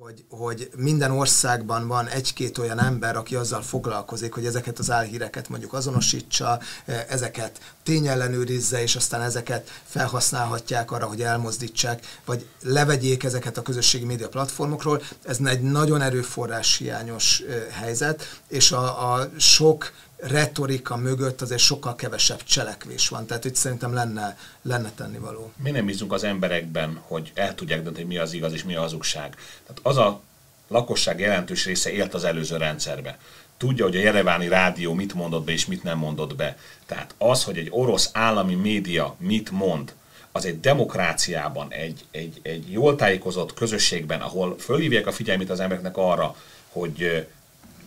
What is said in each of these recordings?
hogy, hogy minden országban van egy-két olyan ember, aki azzal foglalkozik, hogy ezeket az álhíreket mondjuk azonosítsa, e, ezeket tényellenőrizze, és aztán ezeket felhasználhatják arra, hogy elmozdítsák, vagy levegyék ezeket a közösségi média platformokról. Ez egy nagyon erőforrás hiányos e, helyzet, és a, a sok retorika mögött azért sokkal kevesebb cselekvés van. Tehát itt szerintem lenne, lenne tennivaló. Mi nem bízunk az emberekben, hogy el tudják dönteni, mi az igaz és mi a hazugság. Tehát az a lakosság jelentős része élt az előző rendszerbe. Tudja, hogy a Jereváni rádió mit mondott be és mit nem mondott be. Tehát az, hogy egy orosz állami média mit mond, az egy demokráciában, egy, egy, egy jól tájékozott közösségben, ahol fölhívják a figyelmét az embereknek arra, hogy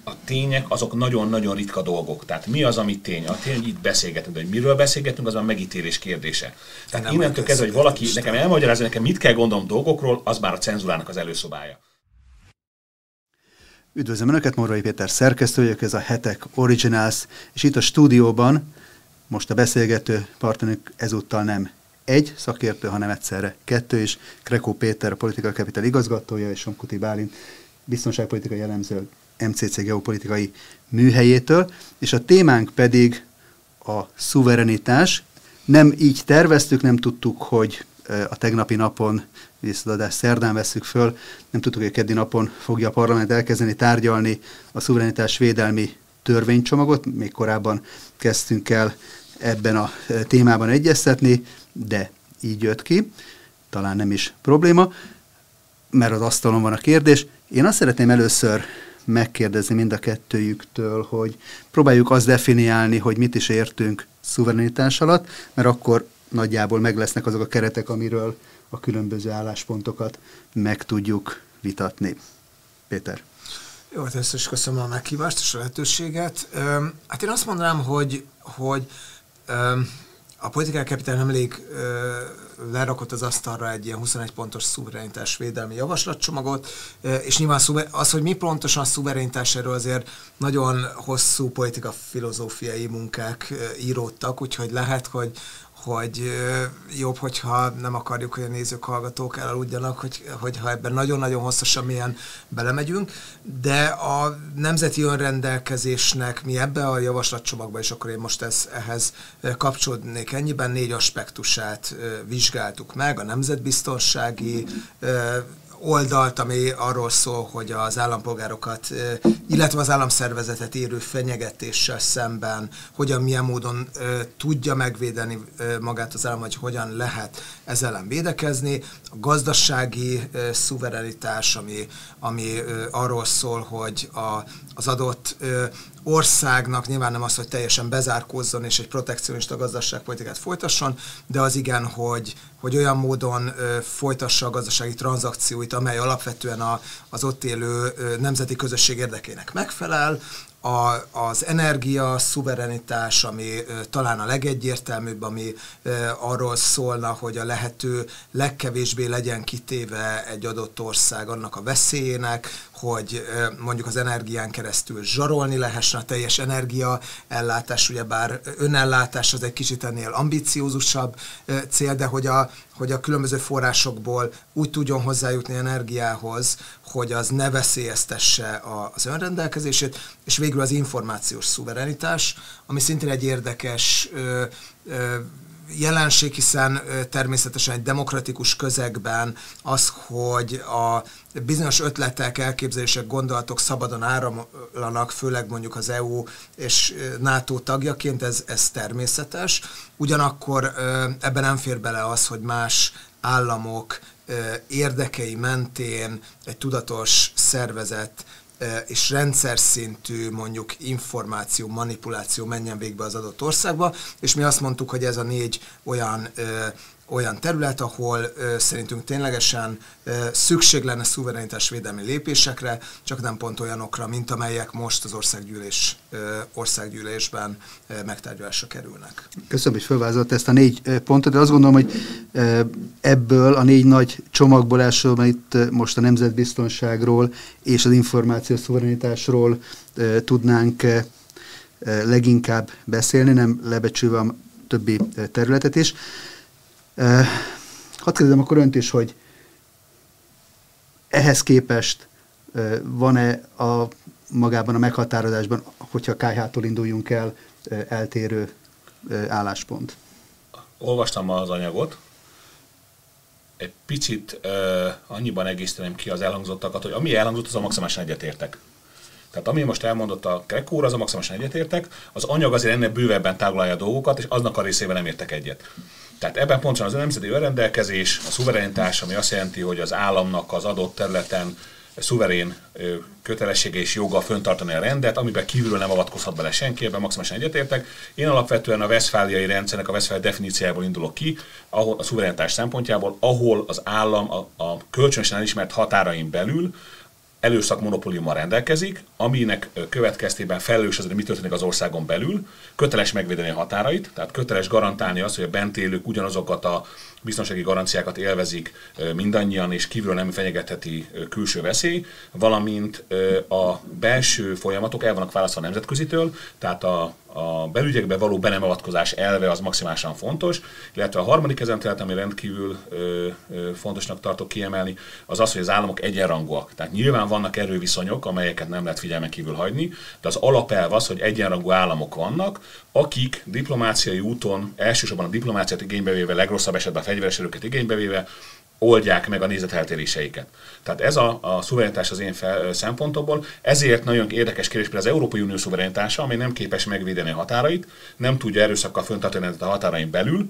a tények azok nagyon-nagyon ritka dolgok. Tehát mi az, ami tény? A tény, hogy itt beszélgetünk, de hogy miről beszélgetünk, az a megítélés kérdése. Tehát nem innentől kezdve, hogy valaki nekem elmagyarázza, nekem mit kell gondolom dolgokról, az már a cenzúrának az előszobája. Üdvözlöm Önöket, Morvai Péter szerkesztő ez a Hetek Originals, és itt a stúdióban most a beszélgető partnerünk ezúttal nem egy szakértő, hanem egyszerre kettő is. Krekó Péter, a Political Capital igazgatója, és Somkuti Bálint, biztonságpolitikai jellemző MCC geopolitikai műhelyétől, és a témánk pedig a szuverenitás. Nem így terveztük, nem tudtuk, hogy a tegnapi napon, visszaadás szerdán veszük föl, nem tudtuk, hogy a keddi napon fogja a parlament elkezdeni tárgyalni a szuverenitás védelmi törvénycsomagot, még korábban kezdtünk el ebben a témában egyeztetni, de így jött ki, talán nem is probléma, mert az asztalon van a kérdés. Én azt szeretném először megkérdezni mind a kettőjüktől, hogy próbáljuk azt definiálni, hogy mit is értünk szuverenitás alatt, mert akkor nagyjából meg lesznek azok a keretek, amiről a különböző álláspontokat meg tudjuk vitatni. Péter. Jó, hát ezt is köszönöm a meghívást és a lehetőséget. Hát én azt mondanám, hogy, hogy a politikai kapitál nemrég lerakott az asztalra egy ilyen 21 pontos szuverenitás védelmi javaslatcsomagot, és nyilván az, hogy mi pontosan a szuverenitás, erről azért nagyon hosszú politika filozófiai munkák íródtak, úgyhogy lehet, hogy hogy jobb, hogyha nem akarjuk, hogy a nézők, hallgatók elaludjanak, hogy, hogyha ebben nagyon-nagyon hosszasan milyen belemegyünk, de a nemzeti önrendelkezésnek mi ebbe a javaslatcsomagban, és akkor én most ez, ehhez kapcsolódnék ennyiben, négy aspektusát vizsgáltuk meg, a nemzetbiztonsági oldalt, ami arról szól, hogy az állampolgárokat, illetve az államszervezetet érő fenyegetéssel szemben hogyan, milyen módon tudja megvédeni magát az állam, vagy hogyan lehet ezzel ellen védekezni. A gazdasági szuverenitás, ami, ami arról szól, hogy a, az adott országnak nyilván nem az, hogy teljesen bezárkózzon és egy protekcionista gazdaságpolitikát folytasson, de az igen, hogy, hogy olyan módon ö, folytassa a gazdasági tranzakcióit, amely alapvetően a, az ott élő ö, nemzeti közösség érdekének megfelel, a, az energia szuverenitás, ami talán a legegyértelműbb, ami arról szólna, hogy a lehető legkevésbé legyen kitéve egy adott ország annak a veszélyének, hogy mondjuk az energián keresztül zsarolni lehessen a teljes energia ellátás, ugyebár önellátás az egy kicsit ennél ambiciózusabb cél, de hogy a, hogy a különböző forrásokból úgy tudjon hozzájutni energiához, hogy az ne veszélyeztesse az önrendelkezését, és végül az információs szuverenitás, ami szintén egy érdekes ö, ö, jelenség, hiszen természetesen egy demokratikus közegben az, hogy a bizonyos ötletek, elképzelések, gondolatok szabadon áramlanak, főleg mondjuk az EU és NATO tagjaként, ez, ez természetes. Ugyanakkor ebben nem fér bele az, hogy más államok érdekei mentén egy tudatos szervezet és rendszer szintű mondjuk információ, manipuláció menjen végbe az adott országba, és mi azt mondtuk, hogy ez a négy olyan olyan terület, ahol ö, szerintünk ténylegesen ö, szükség lenne szuverenitás védelmi lépésekre, csak nem pont olyanokra, mint amelyek most az országgyűlés, ö, országgyűlésben ö, megtárgyalásra kerülnek. Köszönöm, hogy felvázolt ezt a négy pontot, de azt gondolom, hogy ebből a négy nagy csomagból elsősorban itt most a nemzetbiztonságról és az információ szuverenitásról tudnánk leginkább beszélni, nem lebecsülve a többi területet is. Hadd kérdezem akkor önt is, hogy ehhez képest van-e a magában a meghatározásban, hogyha KH-tól induljunk el, eltérő álláspont? Olvastam az anyagot, egy picit uh, annyiban egészíteném ki az elhangzottakat, hogy ami elhangzott, az a maximálisan egyetértek. Tehát ami most elmondott a Krekóra, az a maximálisan egyetértek, az anyag azért ennél bővebben táglalja a dolgokat, és aznak a részével nem értek egyet. Tehát ebben pontosan az nemzeti önrendelkezés, a szuverenitás, ami azt jelenti, hogy az államnak az adott területen szuverén kötelessége és joga föntartani a rendet, amiben kívülről nem avatkozhat bele senki, ebben maximálisan egyetértek. Én alapvetően a veszfáliai rendszernek a veszfáli definíciájából indulok ki, ahol a szuverenitás szempontjából, ahol az állam a, a kölcsönösen elismert határain belül előszak monopóliummal rendelkezik, aminek következtében felelős az, hogy mi történik az országon belül, köteles megvédeni a határait, tehát köteles garantálni azt, hogy a bent élők ugyanazokat a biztonsági garanciákat élvezik mindannyian, és kívülről nem fenyegetheti külső veszély, valamint a belső folyamatok el vannak választva a nemzetközitől, tehát a, a belügyekbe való benemavatkozás elve az maximálisan fontos, illetve a harmadik ezen terület, ami rendkívül fontosnak tartok kiemelni, az az, hogy az államok egyenrangúak. Tehát nyilván vannak erőviszonyok, amelyeket nem lehet figyelmen kívül hagyni, de az alapelv az, hogy egyenrangú államok vannak, akik diplomáciai úton, elsősorban a diplomáciát igénybe véve, legrosszabb esetben fegyveres erőket igénybe véve, oldják meg a nézeteltéréseiket. Tehát ez a, a szuverenitás az én fel, szempontomból, ezért nagyon érdekes kérdés például az Európai Unió szuverenitása, ami nem képes megvédeni a határait, nem tudja erőszakkal föntartani a határain belül,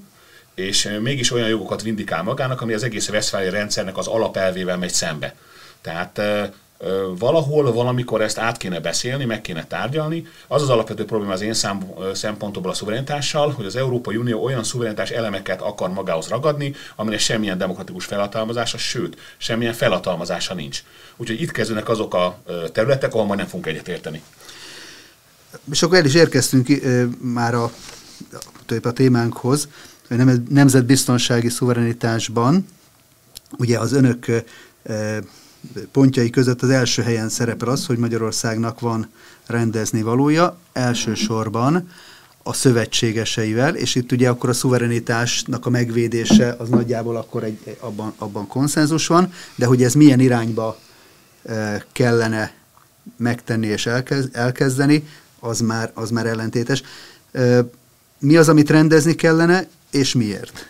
és mégis olyan jogokat vindikál magának, ami az egész Westfália rendszernek az alapelvével megy szembe. Tehát valahol, valamikor ezt át kéne beszélni, meg kéne tárgyalni. Az az alapvető probléma az én szám, szempontomból a szuverenitással, hogy az Európai Unió olyan szuverenitás elemeket akar magához ragadni, aminek semmilyen demokratikus felhatalmazása, sőt, semmilyen felhatalmazása nincs. Úgyhogy itt kezdődnek azok a területek, ahol majd nem fogunk egyetérteni. És akkor el is érkeztünk már a, a témánkhoz, hogy nemzetbiztonsági szuverenitásban, ugye az önök pontjai között az első helyen szerepel az, hogy Magyarországnak van rendezni valója, elsősorban a szövetségeseivel, és itt ugye akkor a szuverenitásnak a megvédése az nagyjából akkor egy, abban, abban konszenzus van, de hogy ez milyen irányba e, kellene megtenni és elkez, elkezdeni, az már, az már ellentétes. E, mi az, amit rendezni kellene, és miért?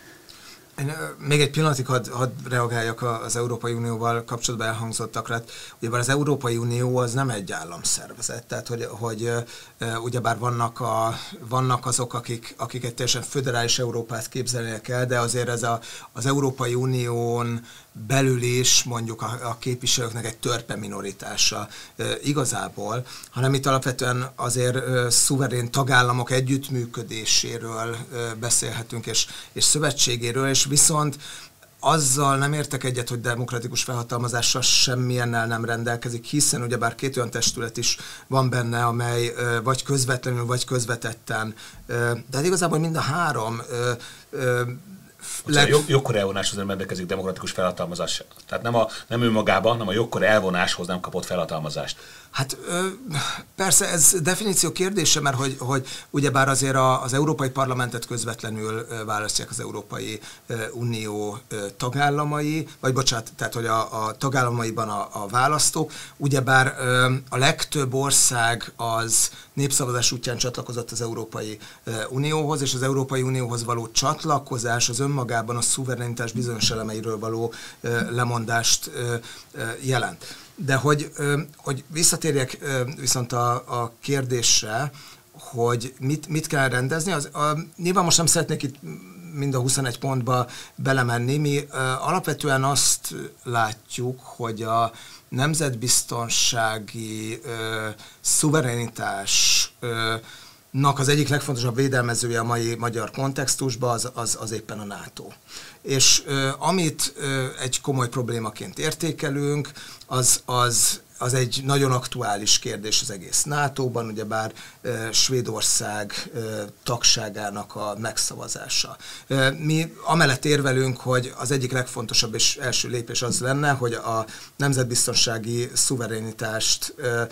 Én, még egy pillanatig hadd had reagáljak az Európai Unióval kapcsolatban elhangzottakra. Hát, ugyebár az Európai Unió az nem egy államszervezet, tehát hogy, hogy ugyebár vannak, a, vannak azok, akik, akik egy teljesen föderális Európát képzelnek el, de azért ez a, az Európai Unión belül is mondjuk a, a képviselőknek egy törpe minoritása e, igazából, hanem itt alapvetően azért e, szuverén tagállamok együttműködéséről e, beszélhetünk, és, és szövetségéről, és viszont azzal nem értek egyet, hogy demokratikus felhatalmazással semmilyennel nem rendelkezik, hiszen ugyebár két olyan testület is van benne, amely vagy közvetlenül, vagy közvetetten, de hát igazából mind a három leg... Jog, jogkor elvonáshoz nem rendelkezik demokratikus felhatalmazás. Tehát nem, a, nem önmagában, hanem a jogkor elvonáshoz nem kapott felhatalmazást. Hát persze ez definíció kérdése, mert hogy, hogy ugyebár azért az Európai Parlamentet közvetlenül választják az Európai Unió tagállamai, vagy bocsánat, tehát hogy a, a tagállamaiban a, a választók, ugyebár a legtöbb ország az népszavazás útján csatlakozott az Európai Unióhoz, és az Európai Unióhoz való csatlakozás az önmagában a szuverenitás bizonyos elemeiről való lemondást jelent. De hogy, hogy visszatérjek viszont a, a kérdésre, hogy mit, mit kell rendezni, az, a, nyilván most nem szeretnék itt mind a 21 pontba belemenni. Mi alapvetően azt látjuk, hogy a nemzetbiztonsági uh, szuverenitás az egyik legfontosabb védelmezője a mai magyar kontextusban az, az, az éppen a NATO. És ö, amit ö, egy komoly problémaként értékelünk, az, az, az egy nagyon aktuális kérdés az egész NATO-ban, ugyebár e, Svédország e, tagságának a megszavazása. E, mi amellett érvelünk, hogy az egyik legfontosabb és első lépés az lenne, hogy a nemzetbiztonsági szuverenitást e,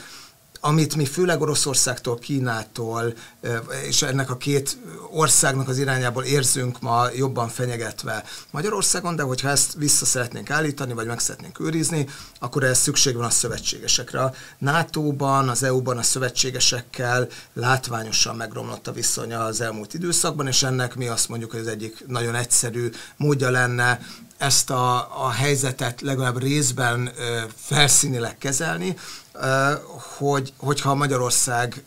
amit mi főleg Oroszországtól, Kínától, és ennek a két országnak az irányából érzünk ma jobban fenyegetve Magyarországon, de hogyha ezt vissza szeretnénk állítani, vagy meg szeretnénk őrizni, akkor ez szükség van a szövetségesekre. A NATO-ban, az EU-ban a szövetségesekkel látványosan megromlott a viszonya az elmúlt időszakban, és ennek mi azt mondjuk, hogy az egyik nagyon egyszerű módja lenne ezt a, a helyzetet legalább részben ö, felszínileg kezelni, hogy, hogyha Magyarország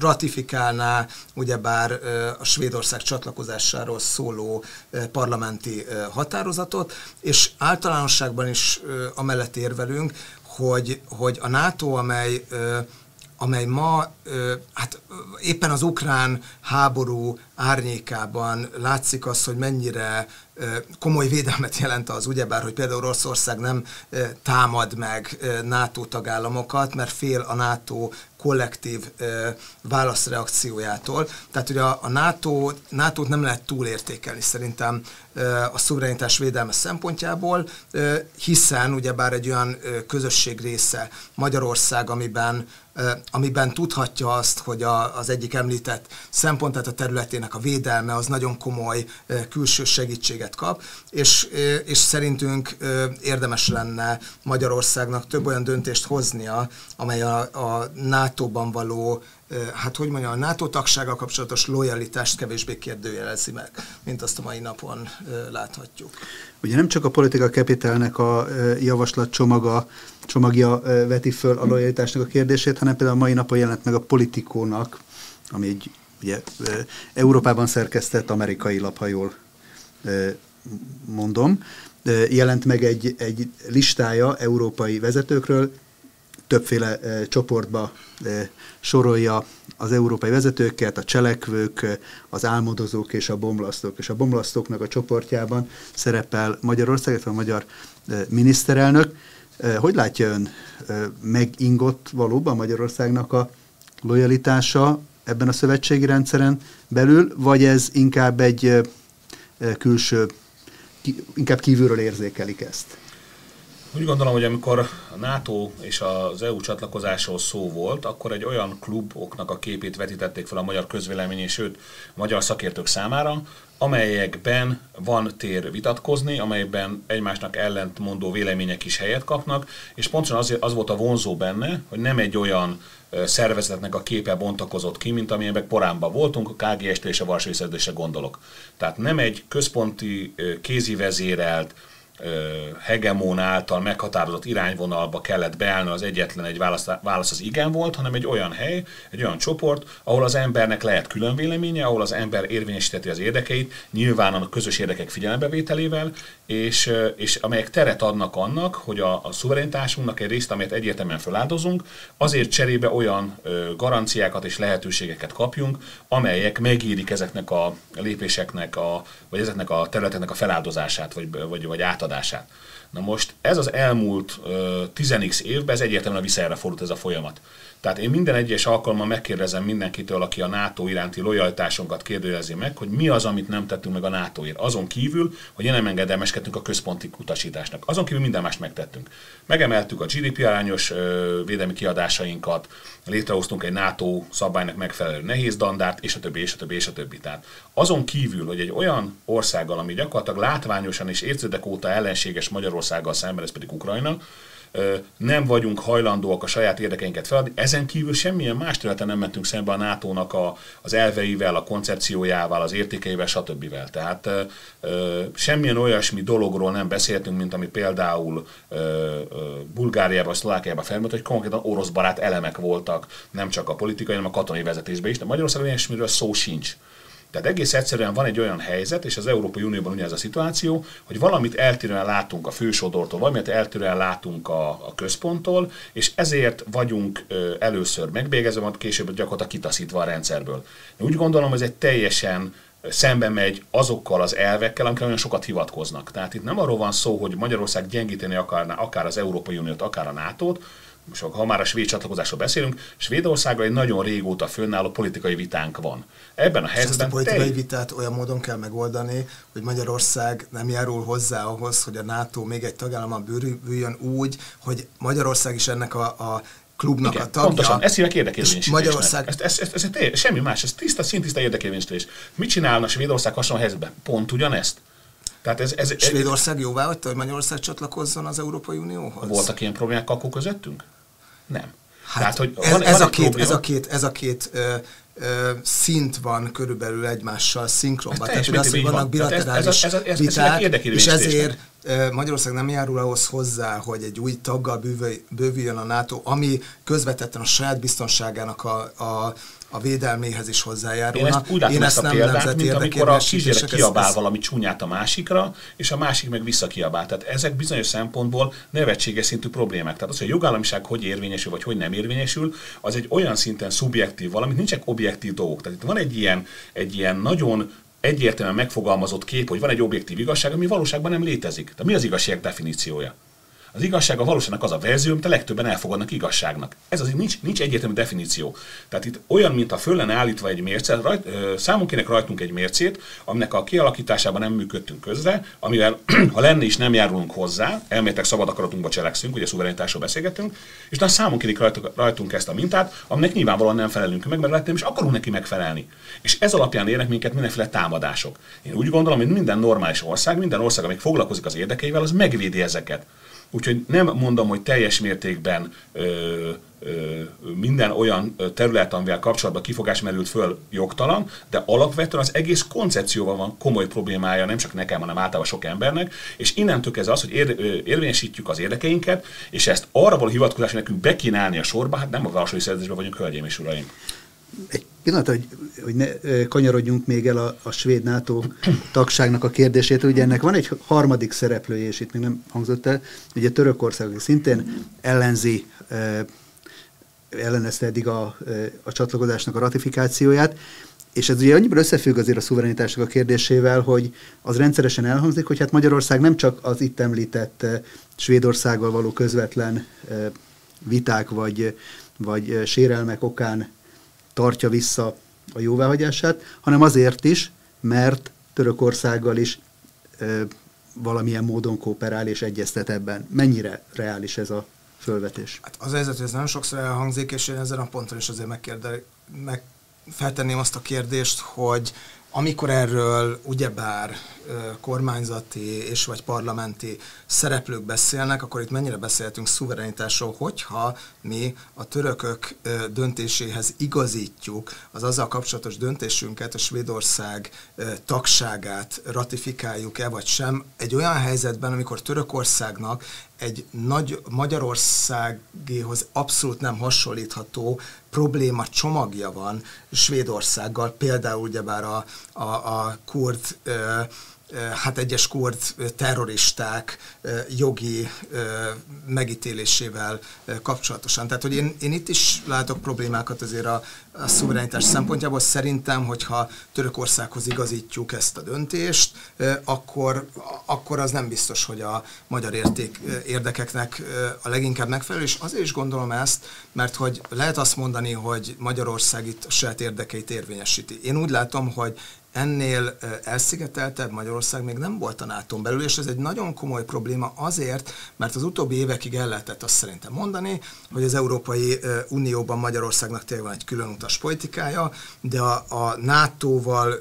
ratifikálná ugyebár a Svédország csatlakozásáról szóló parlamenti határozatot, és általánosságban is amellett érvelünk, hogy, hogy a NATO, amely amely ma hát éppen az ukrán háború árnyékában látszik az, hogy mennyire komoly védelmet jelent az, ugyebár, hogy például Oroszország nem támad meg NATO tagállamokat, mert fél a NATO kollektív válaszreakciójától. Tehát ugye a, NATO, NATO-t nem lehet túlértékelni szerintem a szuverenitás védelme szempontjából, hiszen ugyebár egy olyan közösség része Magyarország, amiben amiben tudhatja azt, hogy a, az egyik említett szempont, tehát a területének a védelme az nagyon komoly külső segítséget kap, és, és szerintünk érdemes lenne Magyarországnak több olyan döntést hoznia, amely a, a NATO-ban való hát hogy mondjam, a NATO tagsággal kapcsolatos lojalitást kevésbé kérdőjelezi meg, mint azt a mai napon láthatjuk. Ugye nem csak a politika kapitálnak a javaslat csomaga, csomagja veti föl a lojalitásnak a kérdését, hanem például a mai napon jelent meg a politikónak, ami egy ugye, Európában szerkesztett amerikai lap, ha jól mondom, jelent meg egy, egy listája európai vezetőkről, többféle csoportba sorolja az európai vezetőket, a cselekvők, az álmodozók és a bomlasztók. És a bomlasztóknak a csoportjában szerepel Magyarország, illetve a magyar miniszterelnök. E, hogy látja ön, megingott valóban Magyarországnak a lojalitása ebben a szövetségi rendszeren belül, vagy ez inkább egy külső, inkább kívülről érzékelik ezt? Úgy gondolom, hogy amikor a NATO és az EU csatlakozásról szó volt, akkor egy olyan kluboknak a képét vetítették fel a magyar közvélemény, és sőt, magyar szakértők számára, amelyekben van tér vitatkozni, amelyben egymásnak ellentmondó vélemények is helyet kapnak, és pontosan azért az volt a vonzó benne, hogy nem egy olyan szervezetnek a képe bontakozott ki, mint amilyenben korábban voltunk, a KGST és a Varsói gondolok. Tehát nem egy központi kézi vezérelt, hegemón által meghatározott irányvonalba kellett beállni, az egyetlen egy válasz, válasz az igen volt, hanem egy olyan hely, egy olyan csoport, ahol az embernek lehet külön véleménye, ahol az ember érvényesíteti az érdekeit, nyilván a közös érdekek figyelembevételével, és, és amelyek teret adnak annak, hogy a, a szuverenitásunknak egy részt, amelyet egyértelműen feláldozunk, azért cserébe olyan garanciákat és lehetőségeket kapjunk, amelyek megérik ezeknek a lépéseknek, a, vagy ezeknek a területeknek a feláldozását, vagy, vagy, vagy átadását átadását. Na most ez az elmúlt uh, 10 évben ez egyértelműen visszajára fordult ez a folyamat. Tehát én minden egyes alkalommal megkérdezem mindenkitől, aki a NATO iránti lojalitásunkat kérdőjelezi meg, hogy mi az, amit nem tettünk meg a NATO-ért. Azon kívül, hogy nem engedelmeskedtünk a központi utasításnak. Azon kívül minden más megtettünk. Megemeltük a GDP arányos védelmi kiadásainkat, létrehoztunk egy NATO szabálynak megfelelő nehéz dandárt, és a többi, és a többi, és a többi. Tehát azon kívül, hogy egy olyan országgal, ami gyakorlatilag látványosan és évtizedek óta ellenséges Magyarországgal szemben, ez pedig Ukrajna, nem vagyunk hajlandóak a saját érdekeinket feladni. Ezen kívül semmilyen más területen nem mentünk szembe a NATO-nak a, az elveivel, a koncepciójával, az értékeivel, stb. Tehát semmilyen olyasmi dologról nem beszéltünk, mint ami például Bulgáriában, Szlovákiában felmerült, hogy konkrétan orosz barát elemek voltak, nem csak a politikai, hanem a katonai vezetésben is, de Magyarországon ilyesmiről szó sincs. Tehát egész egyszerűen van egy olyan helyzet, és az Európai Unióban ugye ez a szituáció, hogy valamit eltérően látunk a fősodortól, valamit eltérően látunk a, a központtól, és ezért vagyunk ö, először megbégezve, majd később gyakorlatilag kitaszítva a rendszerből. Én úgy gondolom, ez egy teljesen szembe megy azokkal az elvekkel, amikre olyan sokat hivatkoznak. Tehát itt nem arról van szó, hogy Magyarország gyengíteni akarná akár az Európai Uniót, akár a NATO-t, most ha már a svéd csatlakozásról beszélünk, Svédországgal egy nagyon régóta fönnálló politikai vitánk van. Ebben a helyzetben... Ezt a politikai vitát olyan módon kell megoldani, hogy Magyarország nem járul hozzá ahhoz, hogy a NATO még egy tagállamban bővüljön úgy, hogy Magyarország is ennek a, a klubnak Igen, a tagja. Pontosan, ezt hívják érdekérvényesítésnek. Magyarország... Ez, ez, ez, ez, ez, semmi más, ez tiszta, szintiszta érdekérvényesítés. Mit csinálna Svédország hasonló helyzetben? Pont ugyanezt. Tehát ez, ez, Svédország jóvá hagyta, hogy Magyarország csatlakozzon az Európai Unióhoz? Voltak ilyen problémák akkor közöttünk? Nem. Hát Tehát, hogy ez, van, ez, van a két, ez a két, ez a két ö, szint van körülbelül egymással szinkronban. Tehát, hogy az, hogy vannak bilaterális ez, ez, ez, ez, viták, és ezért Magyarország nem járul ahhoz hozzá, hogy egy új taggal bővüljön a NATO, ami közvetetten a saját biztonságának a, a a védelméhez is hozzájárulna. Én ezt úgy látom Én ezt, ezt a példát, mint amikor a kisgyerek kiabál ez, valami csúnyát a másikra, és a másik meg visszakiabál. Tehát ezek bizonyos szempontból nevetséges szintű problémák. Tehát az, hogy a jogállamiság hogy érvényesül, vagy hogy nem érvényesül, az egy olyan szinten szubjektív valamit, nincsenek objektív dolgok. Tehát itt van egy ilyen, egy ilyen nagyon egyértelműen megfogalmazott kép, hogy van egy objektív igazság, ami valóságban nem létezik. Tehát mi az igazság definíciója? Az igazság a valóságnak az a verzió, amit a legtöbben elfogadnak igazságnak. Ez azért nincs, nincs egyértelmű definíció. Tehát itt olyan, mint a föl állítva egy mérce, rajt, ö, rajtunk egy mércét, aminek a kialakításában nem működtünk közre, amivel ha lenne is nem járulunk hozzá, elméletek szabad akaratunkba cselekszünk, ugye szuverenitásról beszélgetünk, és na számunk rajtunk, rajtunk ezt a mintát, aminek nyilvánvalóan nem felelünk meg, mert nem is akarunk neki megfelelni. És ez alapján érnek minket mindenféle támadások. Én úgy gondolom, hogy minden normális ország, minden ország, amely foglalkozik az érdekeivel, az megvédi ezeket. Úgyhogy nem mondom, hogy teljes mértékben ö, ö, minden olyan terület, amivel kapcsolatban kifogás merült föl jogtalan, de alapvetően az egész koncepcióval van komoly problémája, nem csak nekem, hanem általában sok embernek, és innentől kezdve az, hogy ér, érvényesítjük az érdekeinket, és ezt arra való hivatkozás, nekünk be a sorba, hát nem a Varsói Szerződésben vagyunk, hölgyeim és uraim egy pillanat, hogy, hogy ne kanyarodjunk még el a, a svéd NATO tagságnak a kérdését. Ugye ennek van egy harmadik szereplője, és itt még nem hangzott el, ugye Törökország szintén ellenzi, ellenezte eddig a, a csatlakozásnak a ratifikációját, és ez ugye annyiban összefügg azért a szuverenitásnak a kérdésével, hogy az rendszeresen elhangzik, hogy hát Magyarország nem csak az itt említett Svédországgal való közvetlen viták vagy, vagy sérelmek okán tartja vissza a jóváhagyását, hanem azért is, mert Törökországgal is ö, valamilyen módon kooperál és egyeztet ebben. Mennyire reális ez a fölvetés? Hát az helyzet, hogy ez nagyon sokszor elhangzik, és én ezen a ponton is azért megkérde, meg feltenném azt a kérdést, hogy amikor erről ugyebár kormányzati és vagy parlamenti szereplők beszélnek, akkor itt mennyire beszélhetünk szuverenitásról, hogyha mi a törökök döntéséhez igazítjuk az azzal kapcsolatos döntésünket, a Svédország tagságát ratifikáljuk-e vagy sem, egy olyan helyzetben, amikor Törökországnak egy nagy Magyarországéhoz abszolút nem hasonlítható probléma csomagja van Svédországgal, például ugyebár a, a, a kurd hát egyes kurd terroristák jogi megítélésével kapcsolatosan. Tehát, hogy én, én itt is látok problémákat azért a, a szuverenitás szempontjából. Szerintem, hogyha Törökországhoz igazítjuk ezt a döntést, akkor, akkor az nem biztos, hogy a magyar érték, érdekeknek a leginkább megfelelő, és azért is gondolom ezt, mert hogy lehet azt mondani, hogy Magyarország itt a saját érdekeit érvényesíti. Én úgy látom, hogy ennél elszigeteltebb Magyarország még nem volt a nato belül, és ez egy nagyon komoly probléma azért, mert az utóbbi évekig el lehetett azt szerintem mondani, hogy az Európai Unióban Magyarországnak tényleg van egy külön utas politikája, de a, a NATO-val,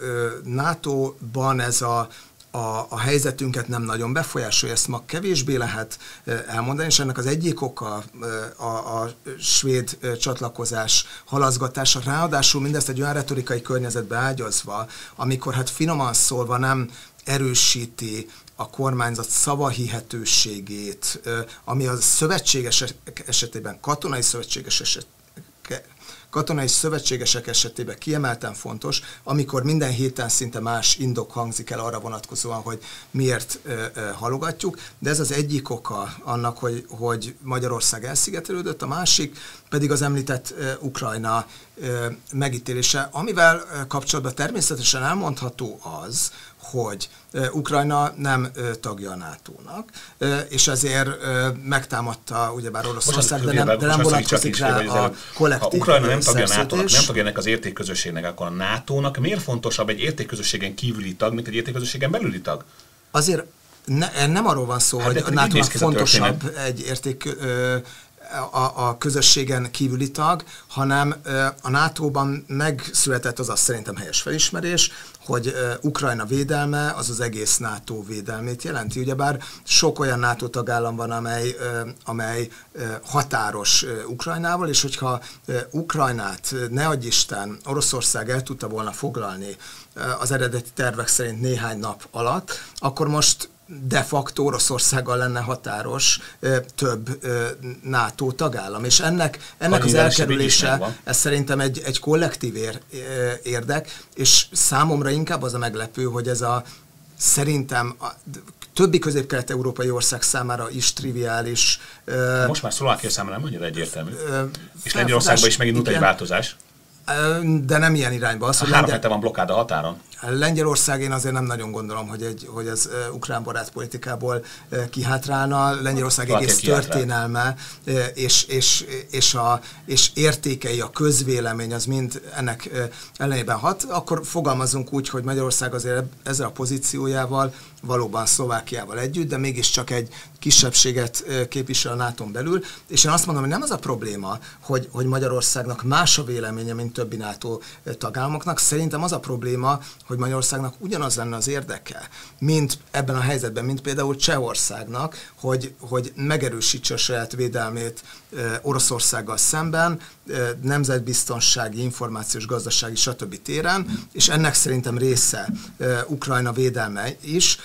NATO-ban ez a a, a helyzetünket nem nagyon befolyásolja, ezt ma kevésbé lehet elmondani, és ennek az egyik oka a, a svéd csatlakozás halaszgatása, ráadásul mindezt egy olyan retorikai környezetbe ágyazva, amikor hát finoman szólva nem erősíti a kormányzat szavahihetőségét, ami a szövetségesek esetében, katonai szövetséges eset, katonai szövetségesek esetében kiemelten fontos, amikor minden héten szinte más indok hangzik el arra vonatkozóan, hogy miért ö, ö, halogatjuk, de ez az egyik oka annak, hogy, hogy Magyarország elszigetelődött, a másik pedig az említett ö, Ukrajna megítélése, amivel kapcsolatban természetesen elmondható az, hogy Ukrajna nem tagja a NATO-nak, és ezért megtámadta ugyebár Oroszország, de nem, de nem vonatkozik rá a kollektív Ha Ukrajna nem tagja a NATO-nak, nem tagja ennek az értékközösségnek, akkor a NATO-nak miért fontosabb egy értékközösségen kívüli tag, mint egy értékközösségen belüli tag? Azért ne, nem arról van szó, hát hogy a NATO-nak fontosabb egy érték a, a közösségen kívüli tag, hanem a NATO-ban megszületett az azt szerintem helyes felismerés, hogy Ukrajna védelme az az egész NATO védelmét jelenti. Ugyebár sok olyan NATO tagállam van, amely, amely határos Ukrajnával, és hogyha Ukrajnát, ne adj Isten, Oroszország el tudta volna foglalni az eredeti tervek szerint néhány nap alatt, akkor most de facto Oroszországgal lenne határos több NATO tagállam. És ennek, ennek az elkerülése, ez szerintem egy, egy kollektív ér, érdek, és számomra inkább az a meglepő, hogy ez a szerintem a, többi közép-kelet-európai ország számára is triviális. Most már Szlovákia számára nem annyira egyértelmű. és Lengyelországban is megint egy változás. De nem ilyen irányba. Az, hogy Három Lengyel... van blokkád a határon. Lengyelország én azért nem nagyon gondolom, hogy, egy, hogy ez ukrán barát politikából uh, kihátrálna. Lengyelország Valaki egész történelme uh, és, és, és, a, és értékei, a közvélemény az mind ennek ellenében hat. Akkor fogalmazunk úgy, hogy Magyarország azért ezzel a pozíciójával valóban Szlovákiával együtt, de mégiscsak egy kisebbséget képvisel a nato belül, és én azt mondom, hogy nem az a probléma, hogy, hogy Magyarországnak más a véleménye, mint többi NATO tagállamoknak. Szerintem az a probléma, hogy Magyarországnak ugyanaz lenne az érdeke, mint ebben a helyzetben, mint például Csehországnak, hogy, hogy megerősítse a saját védelmét Oroszországgal szemben, nemzetbiztonsági, információs, gazdasági, stb. téren, és ennek szerintem része Ukrajna védelme is,